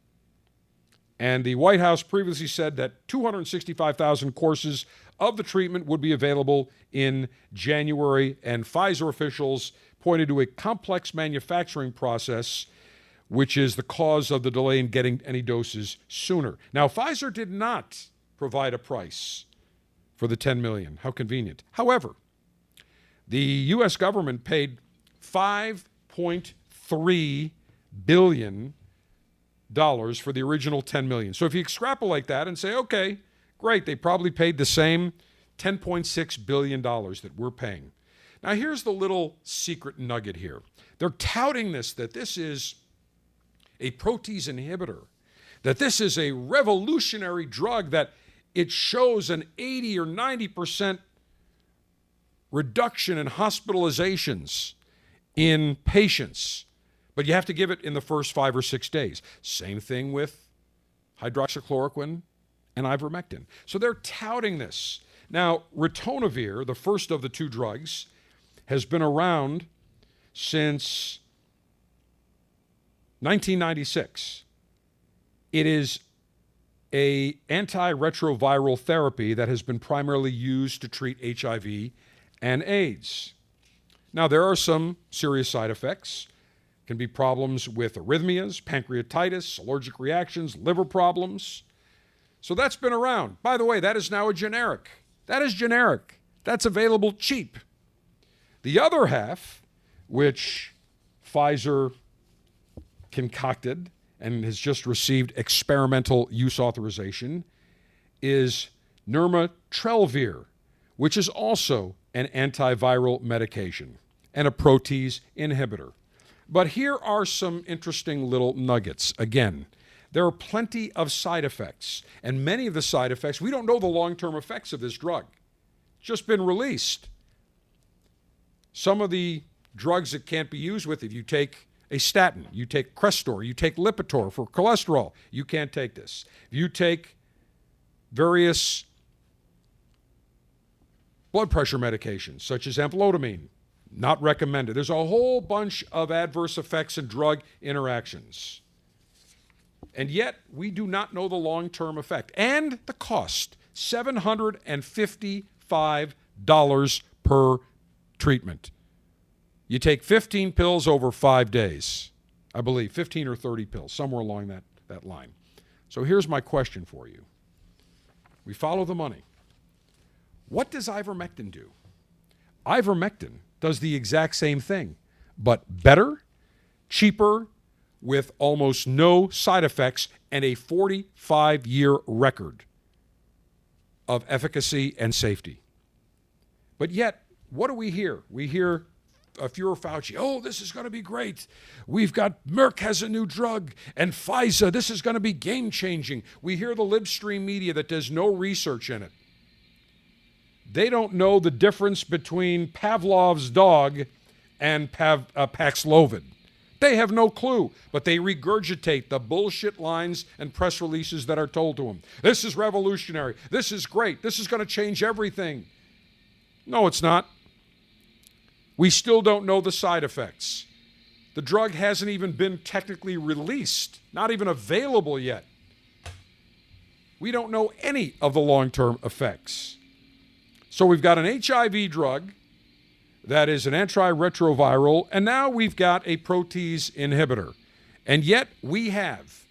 And the White House previously said that 265,000 courses of the treatment would be available in January, and Pfizer officials pointed to a complex manufacturing process which is the cause of the delay in getting any doses sooner. Now, Pfizer did not provide a price for the 10 million. How convenient. However, the US government paid 5.3 billion dollars for the original 10 million. So if you extrapolate that and say, okay, great, they probably paid the same 10.6 billion dollars that we're paying. Now here's the little secret nugget here. They're touting this that this is a protease inhibitor, that this is a revolutionary drug that it shows an 80 or 90% reduction in hospitalizations in patients, but you have to give it in the first five or six days. Same thing with hydroxychloroquine and ivermectin. So they're touting this. Now, ritonavir, the first of the two drugs, has been around since 1996. It is a antiretroviral therapy that has been primarily used to treat HIV and AIDS. Now there are some serious side effects. Can be problems with arrhythmias, pancreatitis, allergic reactions, liver problems. So that's been around. By the way, that is now a generic. That is generic. That's available cheap. The other half, which Pfizer concocted and has just received experimental use authorization, is nirmatrelvir, which is also an antiviral medication and a protease inhibitor. But here are some interesting little nuggets. Again, there are plenty of side effects, and many of the side effects, we don't know the long term effects of this drug. It's just been released. Some of the drugs that can't be used with, if you take a statin, you take Crestor, you take Lipitor for cholesterol, you can't take this. If you take various blood pressure medications, such as amlodipine, not recommended. There's a whole bunch of adverse effects and drug interactions. And yet, we do not know the long term effect and the cost $755 per treatment. You take 15 pills over five days, I believe, 15 or 30 pills, somewhere along that, that line. So here's my question for you. We follow the money. What does ivermectin do? Ivermectin does the exact same thing, but better, cheaper, with almost no side effects and a 45 year record of efficacy and safety. But yet, what do we hear? We hear uh, Fuhrer Fauci, oh, this is going to be great. We've got Merck has a new drug, and Pfizer, this is going to be game changing. We hear the libstream media that does no research in it. They don't know the difference between Pavlov's dog and Pav, uh, Paxlovid. They have no clue, but they regurgitate the bullshit lines and press releases that are told to them. This is revolutionary. This is great. This is going to change everything. No, it's not. We still don't know the side effects. The drug hasn't even been technically released, not even available yet. We don't know any of the long term effects. So we've got an HIV drug that is an antiretroviral, and now we've got a protease inhibitor. And yet we have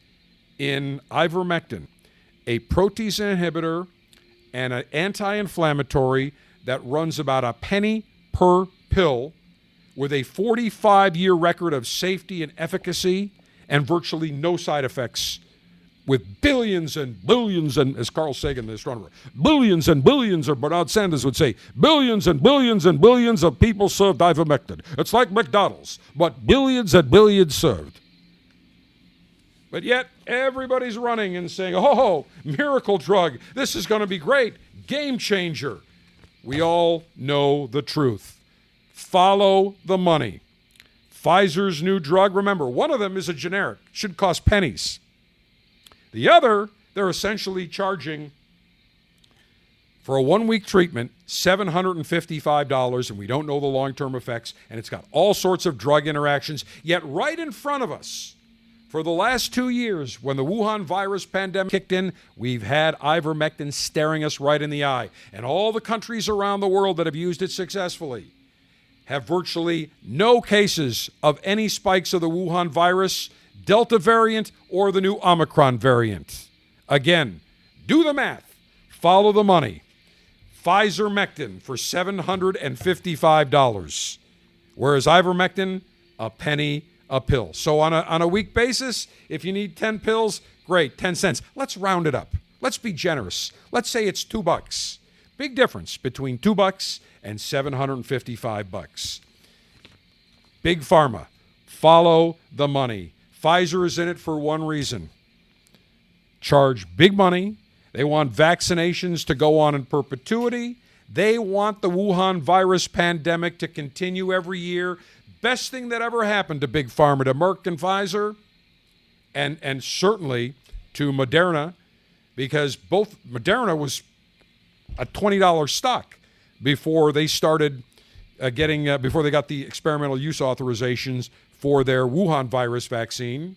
in ivermectin a protease inhibitor and an anti inflammatory that runs about a penny per pill with a 45 year record of safety and efficacy and virtually no side effects with billions and billions and as Carl Sagan the astronomer billions and billions or Bernard Sanders would say billions and billions and billions of people served ivermectin. It's like McDonald's but billions and billions served. But yet everybody's running and saying oh miracle drug. This is going to be great. Game changer. We all know the truth. Follow the money. Pfizer's new drug, remember, one of them is a generic, should cost pennies. The other, they're essentially charging for a one week treatment $755, and we don't know the long term effects, and it's got all sorts of drug interactions. Yet, right in front of us, For the last two years, when the Wuhan virus pandemic kicked in, we've had ivermectin staring us right in the eye. And all the countries around the world that have used it successfully have virtually no cases of any spikes of the Wuhan virus, Delta variant, or the new Omicron variant. Again, do the math, follow the money. Pfizer Mectin for $755, whereas ivermectin, a penny a pill. So on a, on a week basis, if you need 10 pills, great, 10 cents. Let's round it up. Let's be generous. Let's say it's two bucks. Big difference between two bucks and 755 bucks. Big Pharma, follow the money. Pfizer is in it for one reason charge big money. They want vaccinations to go on in perpetuity. They want the Wuhan virus pandemic to continue every year best thing that ever happened to Big Pharma, to Merck and Pfizer, and, and certainly to Moderna, because both Moderna was a $20 stock before they started uh, getting, uh, before they got the experimental use authorizations for their Wuhan virus vaccine.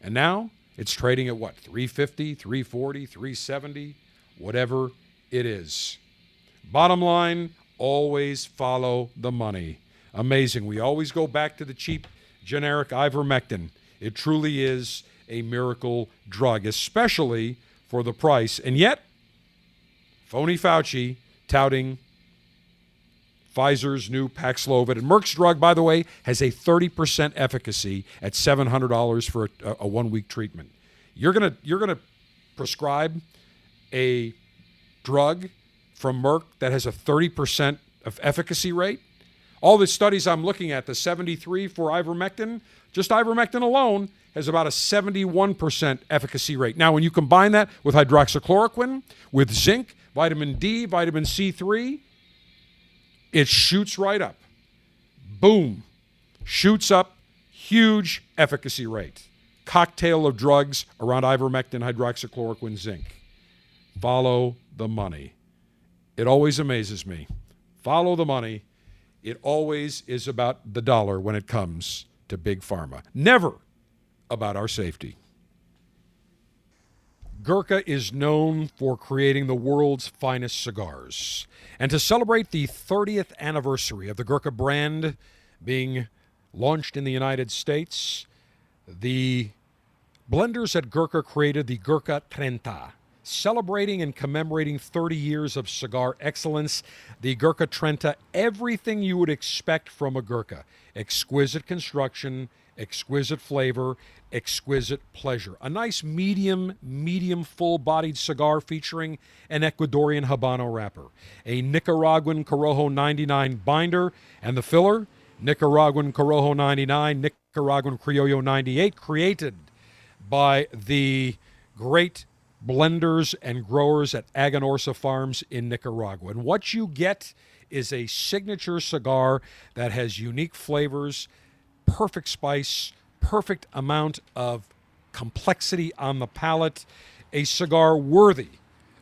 And now it's trading at what, 350, 340, 370, whatever it is. Bottom line, always follow the money amazing. We always go back to the cheap generic ivermectin. It truly is a miracle drug, especially for the price. And yet, phony Fauci touting Pfizer's new Paxlovid. And Merck's drug, by the way, has a 30% efficacy at $700 for a, a one-week treatment. You're gonna you're gonna prescribe a drug from Merck that has a 30% of efficacy rate? All the studies I'm looking at, the 73 for ivermectin, just ivermectin alone has about a 71% efficacy rate. Now, when you combine that with hydroxychloroquine, with zinc, vitamin D, vitamin C3, it shoots right up. Boom. Shoots up, huge efficacy rate. Cocktail of drugs around ivermectin, hydroxychloroquine, zinc. Follow the money. It always amazes me. Follow the money it always is about the dollar when it comes to big pharma, never about our safety. Gurkha is known for creating the world's finest cigars. And to celebrate the 30th anniversary of the Gurkha brand being launched in the United States, the blenders at Gurkha created the Gurkha Trenta, celebrating and commemorating 30 years of cigar excellence. The Gurkha Trenta, everything you would expect from a Gurkha exquisite construction, exquisite flavor, exquisite pleasure. A nice medium, medium full bodied cigar featuring an Ecuadorian Habano wrapper, a Nicaraguan Corojo 99 binder, and the filler, Nicaraguan Corojo 99, Nicaraguan Criollo 98, created by the great blenders and growers at Aganorsa Farms in Nicaragua. And what you get is a signature cigar that has unique flavors, perfect spice, perfect amount of complexity on the palate, a cigar worthy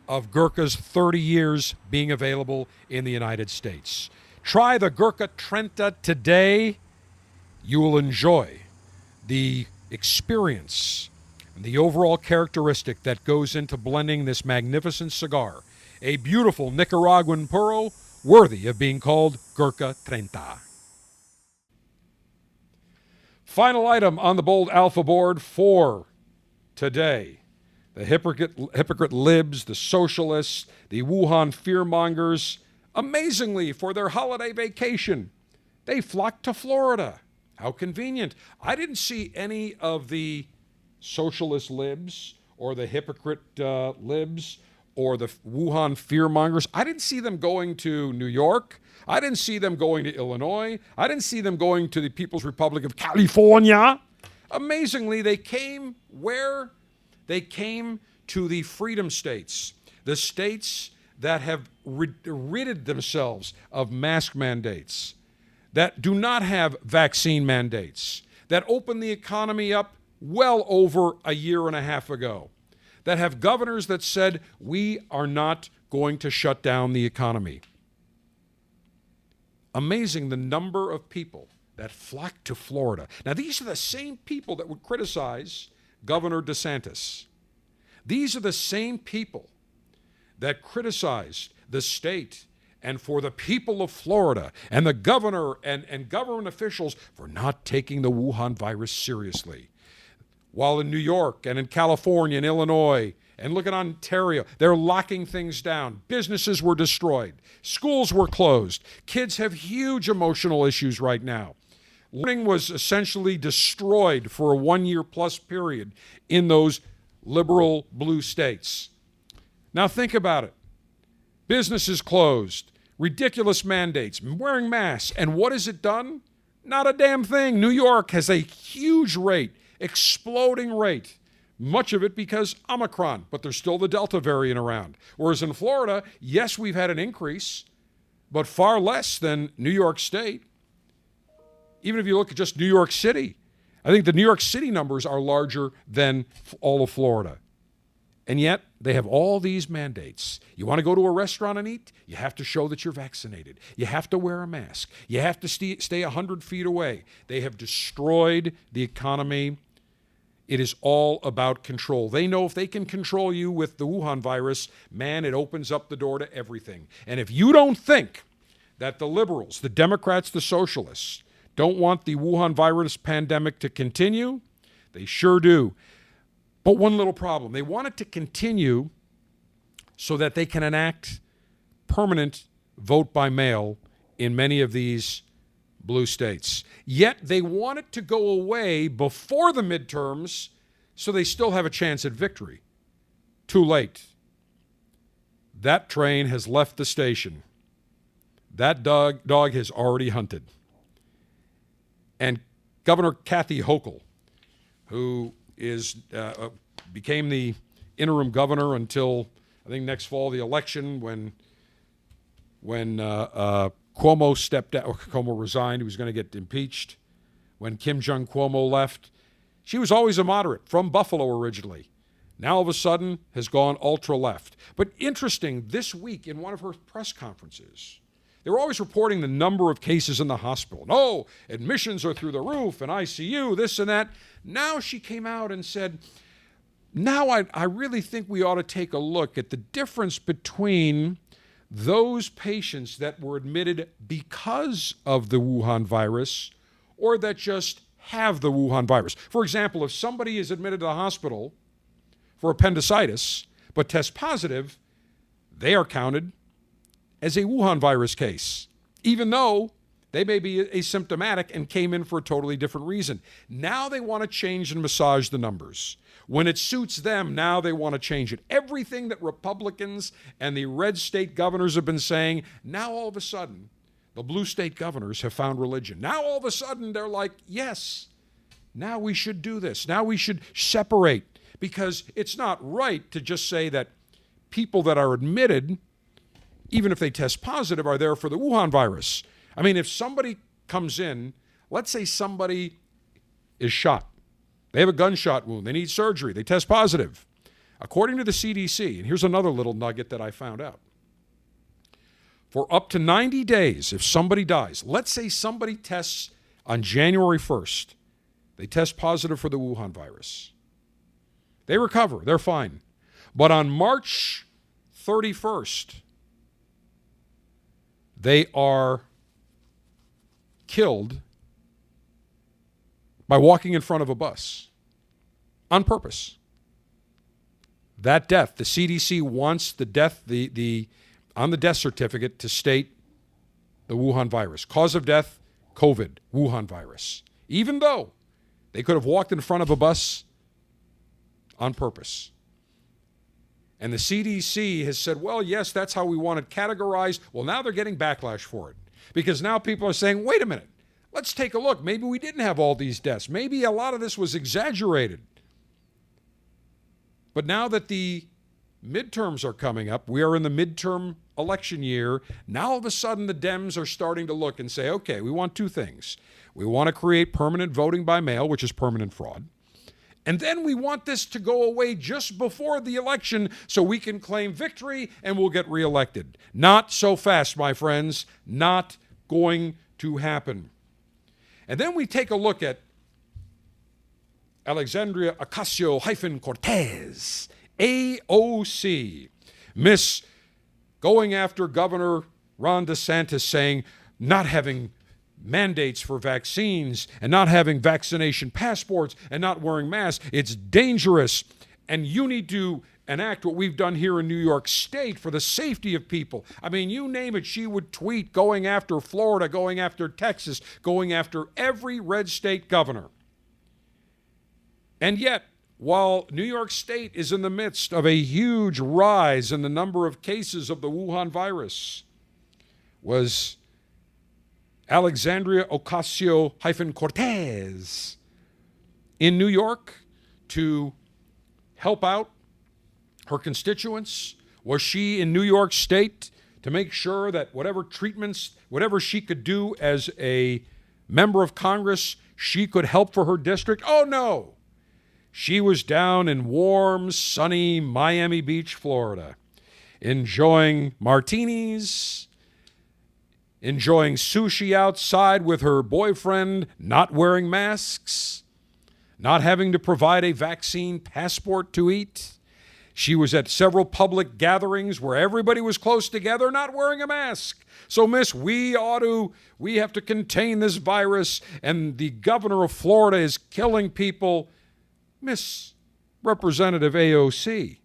of Gurkha's 30 years being available in the United States. Try the Gurkha Trenta today. You will enjoy the experience and the overall characteristic that goes into blending this magnificent cigar, a beautiful Nicaraguan puro worthy of being called Gurkha Trenta. Final item on the bold alpha board for today. The hypocrite, hypocrite libs, the socialists, the Wuhan fearmongers, amazingly, for their holiday vacation, they flocked to Florida. How convenient. I didn't see any of the socialist libs or the hypocrite uh, libs or the Wuhan fearmongers. I didn't see them going to New York. I didn't see them going to Illinois. I didn't see them going to the People's Republic of California. Amazingly, they came where? They came to the freedom states, the states that have rid- ridded themselves of mask mandates, that do not have vaccine mandates, that opened the economy up well over a year and a half ago that have governors that said, we are not going to shut down the economy. Amazing the number of people that flocked to Florida. Now, these are the same people that would criticize Governor DeSantis. These are the same people that criticized the state and for the people of Florida and the governor and, and government officials for not taking the Wuhan virus seriously. While in New York and in California and Illinois and look at Ontario, they're locking things down. Businesses were destroyed, schools were closed. Kids have huge emotional issues right now. Learning was essentially destroyed for a one year plus period in those liberal blue states. Now think about it. Businesses closed, ridiculous mandates, wearing masks, and what has it done? Not a damn thing. New York has a huge rate, exploding rate. Much of it because Omicron, but there's still the Delta variant around. Whereas in Florida, yes, we've had an increase, but far less than New York State. Even if you look at just New York City, I think the New York City numbers are larger than all of Florida. And yet, they have all these mandates. You want to go to a restaurant and eat? You have to show that you're vaccinated. You have to wear a mask. You have to st- stay 100 feet away. They have destroyed the economy. It is all about control. They know if they can control you with the Wuhan virus, man, it opens up the door to everything. And if you don't think that the liberals, the Democrats, the socialists, don't want the Wuhan virus pandemic to continue? They sure do. But one little problem they want it to continue so that they can enact permanent vote by mail in many of these blue states. Yet they want it to go away before the midterms so they still have a chance at victory. Too late. That train has left the station. That dog, dog has already hunted and Governor Kathy Hochul, who is uh, uh, became the interim governor until I think next fall the election when when uh, uh Cuomo stepped out, Cuomo resigned, he was going to get impeached. When Kim Jong Cuomo left, she was always a moderate from Buffalo originally. Now all of a sudden has gone ultra left. But interesting, this week in one of her press conferences, they were always reporting the number of cases in the hospital. No, admissions are through the roof and ICU, this and that. Now she came out and said, now I, I really think we ought to take a look at the difference between those patients that were admitted because of the Wuhan virus or that just have the Wuhan virus. For example, if somebody is admitted to the hospital for appendicitis but tests positive, they are counted as a Wuhan virus case, even though they may be asymptomatic and came in for a totally different reason. Now they want to change and massage the numbers. When it suits them, now they want to change it. Everything that Republicans and the red state governors have been saying, now all of a sudden, the blue state governors have found religion. Now all of a sudden, they're like, yes, now we should do this. Now we should separate because it's not right to just say that people that are admitted even if they test positive, are there for the Wuhan virus. I mean, if somebody comes in, let's say somebody is shot, they have a gunshot wound, they need surgery, they test positive. According to the CDC, and here's another little nugget that I found out. For up to 90 days, if somebody dies, let's say somebody tests on January 1st, they test positive for the Wuhan virus. They recover, they're fine. But on March 31st, they are killed by walking in front of a bus on purpose. That death, the CDC wants the death, the, the on the death certificate to state the Wuhan virus. Cause of death, COVID, Wuhan virus. Even though they could have walked in front of a bus on purpose. And the CDC has said, well, yes, that's how we want it categorized. Well, now they're getting backlash for it because now people are saying, wait a minute, let's take a look. Maybe we didn't have all these deaths. Maybe a lot of this was exaggerated. But now that the midterms are coming up, we are in the midterm election year. Now all of a sudden, the Dems are starting to look and say, okay, we want two things. We want to create permanent voting by mail, which is permanent fraud. And then we want this to go away just before the election so we can claim victory and we'll get reelected. Not so fast, my friends. Not going to happen. And then we take a look at Alexandria Ocasio Cortez, AOC, Miss going after Governor Ron DeSantis, saying not having mandates for vaccines and not having vaccination passports and not wearing masks, it's dangerous. And you need to enact what we've done here in New York State for the safety of people. I mean, you name it, she would tweet going after Florida, going after Texas, going after every red state governor. And yet, while New York State is in the midst of a huge rise in the number of cases of the Wuhan virus, was Alexandria Ocasio Cortez in New York to help out her constituents? Was she in New York State to make sure that whatever treatments, whatever she could do as a member of Congress, she could help for her district? Oh, no. She was down in warm, sunny Miami Beach, Florida, enjoying martinis, enjoying sushi outside with her boyfriend, not wearing masks, not having to provide a vaccine passport to eat. She was at several public gatherings where everybody was close together, not wearing a mask. So, miss, we ought to, we have to contain this virus, and the governor of Florida is killing people. Miss Representative AOC,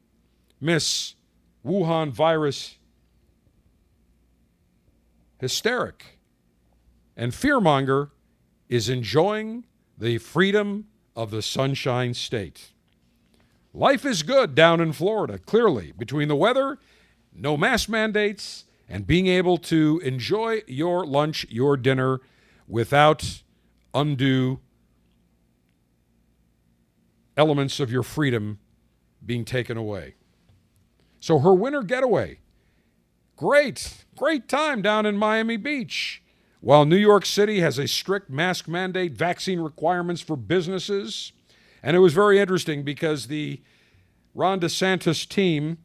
Miss Wuhan virus hysteric and fearmonger is enjoying the freedom of the Sunshine State. Life is good down in Florida, clearly, between the weather, no mask mandates, and being able to enjoy your lunch, your dinner without undue elements of your freedom being taken away. So her winter getaway, great, great time down in Miami Beach. While New York City has a strict mask mandate, vaccine requirements for businesses, and it was very interesting because the Ron DeSantis team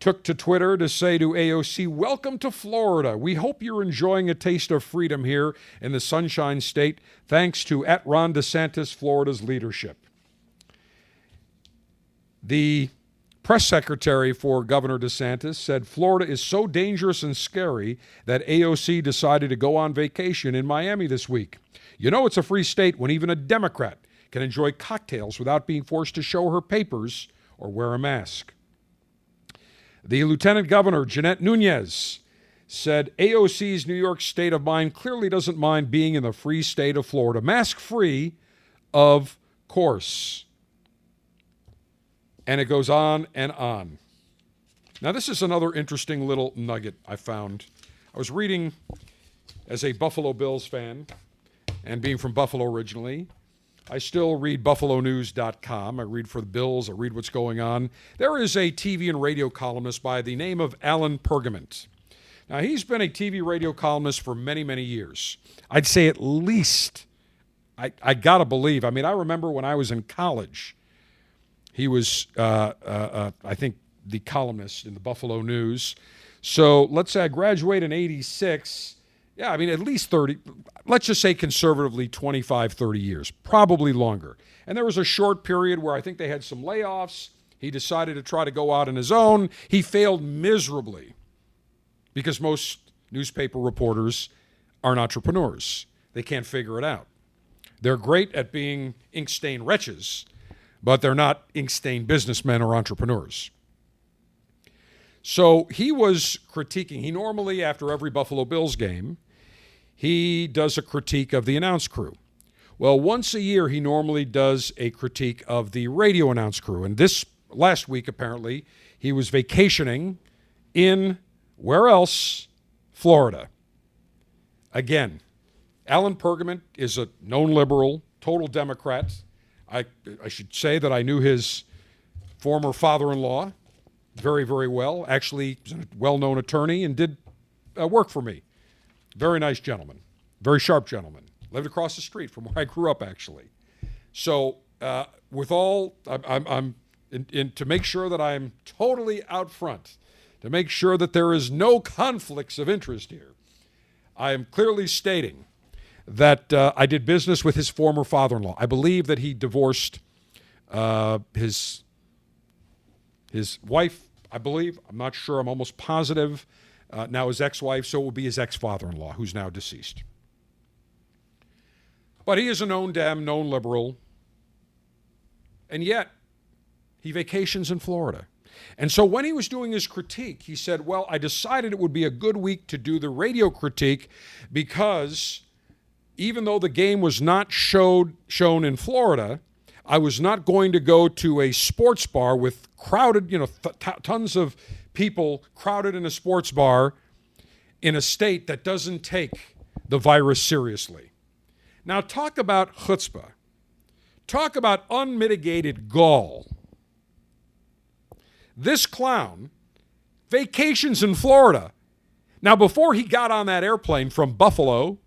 took to Twitter to say to AOC, Welcome to Florida. We hope you're enjoying a taste of freedom here in the Sunshine State, thanks to at Ron DeSantis, Florida's leadership. The press secretary for Governor DeSantis said Florida is so dangerous and scary that AOC decided to go on vacation in Miami this week. You know, it's a free state when even a Democrat can enjoy cocktails without being forced to show her papers or wear a mask. The Lieutenant Governor, Jeanette Nunez, said AOC's New York state of mind clearly doesn't mind being in the free state of Florida. Mask free, of course. And it goes on and on. Now, this is another interesting little nugget I found. I was reading as a Buffalo Bills fan and being from Buffalo originally, I still read BuffaloNews.com. I read for the Bills. I read what's going on. There is a TV and radio columnist by the name of Alan Pergament. Now, he's been a TV radio columnist for many, many years. I'd say at least, I, I got to believe. I mean, I remember when I was in college, he was, uh, uh, uh, I think, the columnist in the Buffalo News. So let's say I graduated in 86. Yeah, I mean, at least 30, let's just say conservatively 25, 30 years, probably longer. And there was a short period where I think they had some layoffs. He decided to try to go out on his own. He failed miserably because most newspaper reporters aren't entrepreneurs. They can't figure it out. They're great at being ink stained wretches, but they're not ink stained businessmen or entrepreneurs. So he was critiquing. He normally, after every Buffalo Bills game, he does a critique of the announce crew. Well, once a year, he normally does a critique of the radio announce crew. And this last week, apparently, he was vacationing in where else? Florida. Again, Alan Pergament is a known liberal, total Democrat. I, I should say that I knew his former father in law very, very well. Actually, he's a well known attorney and did uh, work for me. Very nice gentleman, very sharp gentleman. Lived across the street from where I grew up, actually. So, uh, with all, I'm, I'm, I'm in, in, to make sure that I'm totally out front, to make sure that there is no conflicts of interest here, I am clearly stating that uh, I did business with his former father in law. I believe that he divorced uh, his, his wife, I believe. I'm not sure. I'm almost positive. Uh, now his ex wife, so it will be his ex father in law, who's now deceased. But he is a known Dem, known liberal. And yet, he vacations in Florida. And so when he was doing his critique, he said, Well, I decided it would be a good week to do the radio critique because even though the game was not showed, shown in Florida, I was not going to go to a sports bar with crowded, you know, th- tons of people crowded in a sports bar in a state that doesn't take the virus seriously. Now, talk about chutzpah. Talk about unmitigated gall. This clown vacations in Florida. Now, before he got on that airplane from Buffalo,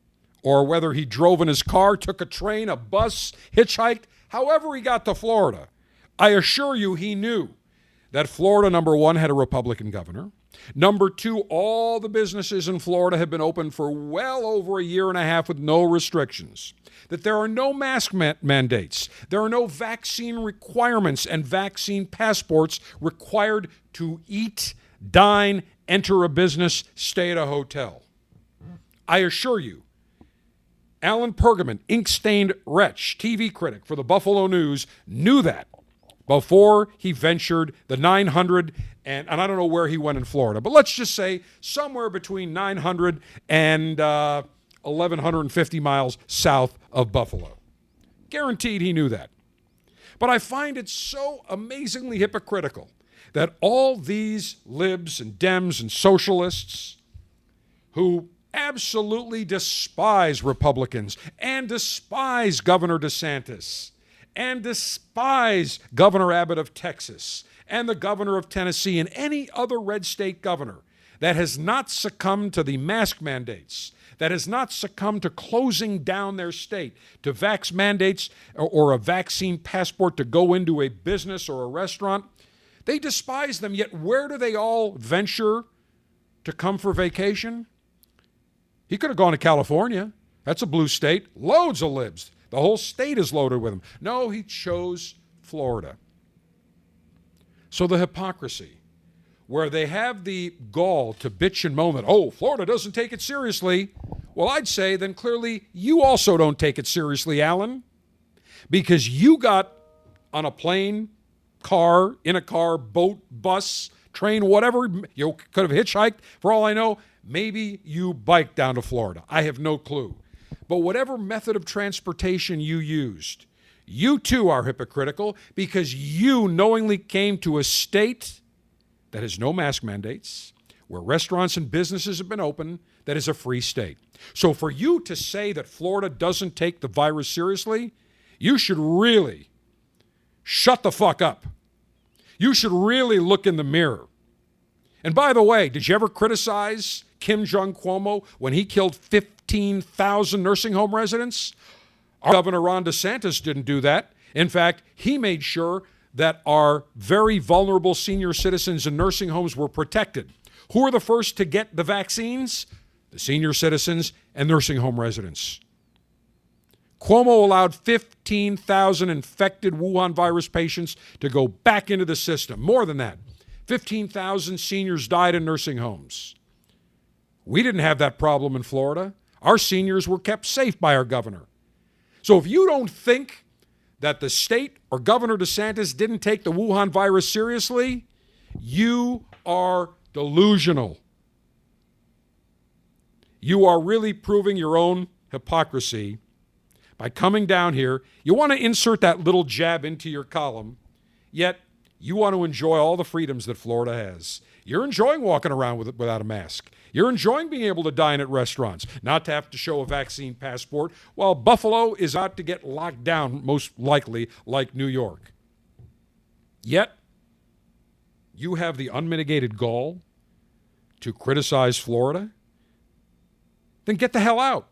or whether he drove in his car, took a train, a bus, hitchhiked, however he got to Florida, I assure you he knew that Florida, number one, had a Republican governor. Number two, all the businesses in Florida have been open for well over a year and a half with no restrictions. That there are no mask ma- mandates. There are no vaccine requirements and vaccine passports required to eat, dine, enter a business, stay at a hotel. I assure you, Alan Pergament, ink stained wretch, TV critic for the Buffalo News, knew that before he ventured the 900 and, and I don't know where he went in Florida, but let's just say somewhere between 900 and uh, 1150 miles south of Buffalo. Guaranteed he knew that. But I find it so amazingly hypocritical that all these libs and Dems and socialists who absolutely despise Republicans and despise Governor DeSantis and despise Governor Abbott of Texas and the governor of Tennessee and any other red state governor that has not succumbed to the mask mandates, that has not succumbed to closing down their state to vax mandates or, a vaccine passport to go into a business or a restaurant, they despise them. Yet, where do they all venture to come for vacation? He could have gone to California. That's a blue state. Loads of libs. The whole state is loaded with them. No, he chose Florida. So the hypocrisy, where they have the gall to bitch and moan that, oh, Florida doesn't take it seriously. Well, I'd say then clearly you also don't take it seriously, Alan, because you got on a plane, car, in a car, boat, bus, train, whatever. You could have hitchhiked. For all I know, maybe you biked down to Florida. I have no clue. But whatever method of transportation you used, you too are hypocritical because you knowingly came to a state that has no mask mandates, where restaurants and businesses have been open, that is a free state. So for you to say that Florida doesn't take the virus seriously, you should really shut the fuck up. You should really look in the mirror. And by the way, did you ever criticize Kim Jong Cuomo when he killed 15,000 nursing home residents? Our Governor Ron DeSantis didn't do that. In fact, he made sure that our very vulnerable senior citizens in nursing homes were protected. Who are the first to get the vaccines? The senior citizens and nursing home residents. Cuomo allowed 15,000 infected Wuhan virus patients to go back into the system. More than that, 15,000 seniors died in nursing homes. We didn't have that problem in Florida. Our seniors were kept safe by our governor. So if you don't think that the state or Governor DeSantis didn't take the Wuhan virus seriously, you are delusional. You are really proving your own hypocrisy by coming down here. You want to insert that little jab into your column, yet you want to enjoy all the freedoms that Florida has. You're enjoying walking around with, without a mask. You're enjoying being able to dine at restaurants, not to have to show a vaccine passport, while Buffalo is about to get locked down, most likely, like New York. Yet, you have the unmitigated gall to criticize Florida? Then get the hell out.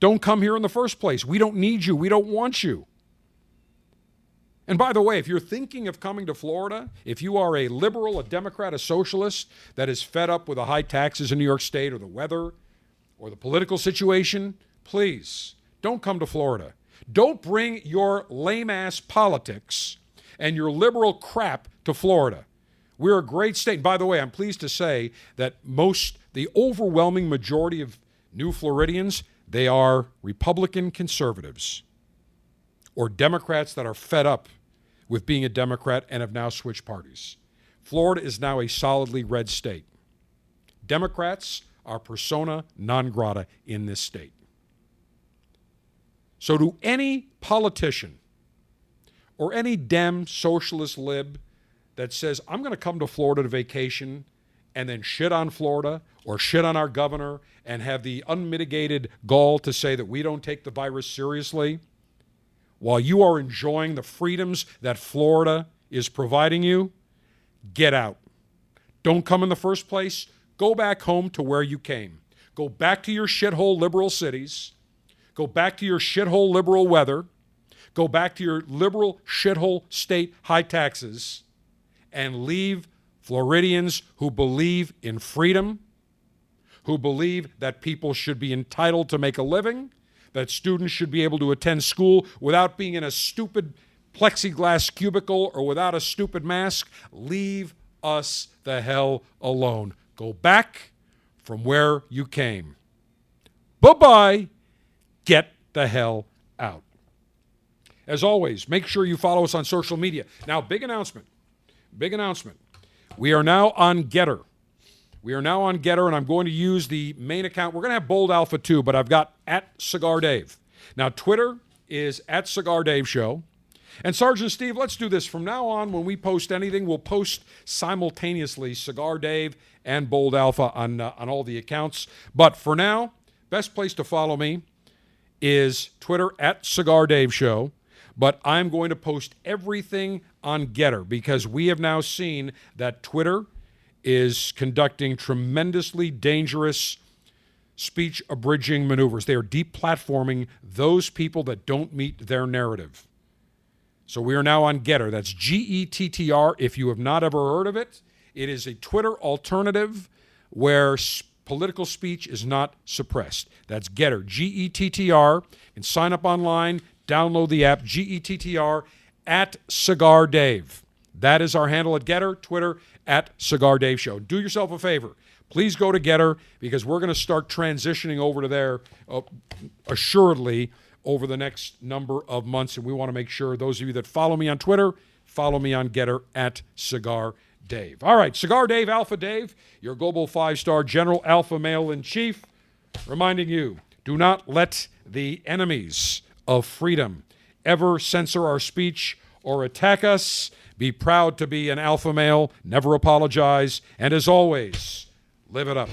Don't come here in the first place. We don't need you. We don't want you. And by the way, if you're thinking of coming to Florida, if you are a liberal, a Democrat, a socialist that is fed up with the high taxes in New York State or the weather or the political situation, please don't come to Florida. Don't bring your lame ass politics and your liberal crap to Florida. We're a great state. And By the way, I'm pleased to say that most, the overwhelming majority of new Floridians, they are Republican conservatives or Democrats that are fed up with being a Democrat and have now switched parties. Florida is now a solidly red state. Democrats are persona non grata in this state. So, to any politician or any Dem socialist lib that says, I'm going to come to Florida to vacation and then shit on Florida or shit on our governor and have the unmitigated gall to say that we don't take the virus seriously while you are enjoying the freedoms that Florida is providing you, get out. Don't come in the first place. Go back home to where you came. Go back to your shithole liberal cities. Go back to your shithole liberal weather. Go back to your liberal shithole state high taxes and leave Floridians who believe in freedom, who believe that people should be entitled to make a living, that students should be able to attend school without being in a stupid plexiglass cubicle or without a stupid mask. Leave us the hell alone. Go back from where you came. Bye bye. Get the hell out. As always, make sure you follow us on social media. Now, big announcement. Big announcement. We are now on Gettr. We are now on Gettr, and I'm going to use the main account. We're going to have Bold Alpha too, but I've got at Cigar Dave. Now, Twitter is at Cigar Dave Show. And Sergeant Steve, let's do this. From now on, when we post anything, we'll post simultaneously Cigar Dave and Bold Alpha on, uh, on all the accounts. But for now, best place to follow me is Twitter at Cigar Dave Show. But I'm going to post everything on Gettr because we have now seen that Twitter is conducting tremendously dangerous speech abridging maneuvers. They are deplatforming those people that don't meet their narrative. So we are now on Gettr. That's G E T T R. If you have not ever heard of it, it is a Twitter alternative where political speech is not suppressed. That's Gettr, G E T T R. And sign up online, download the app, G E T T R, at Cigar Dave. That is our handle at Gettr, Twitter, at Cigar Dave Show. Do yourself a favor. Please go to Gettr because we're going to start transitioning over to there uh, assuredly over the next number of months. And we want to make sure those of you that follow me on Twitter, follow me on Gettr at Cigar Dave. All right, Cigar Dave, Alpha Dave, your global five star general, Alpha male in chief, reminding you do not let the enemies of freedom ever censor our speech or attack us. Be proud to be an alpha male, never apologize, and as always, live it up.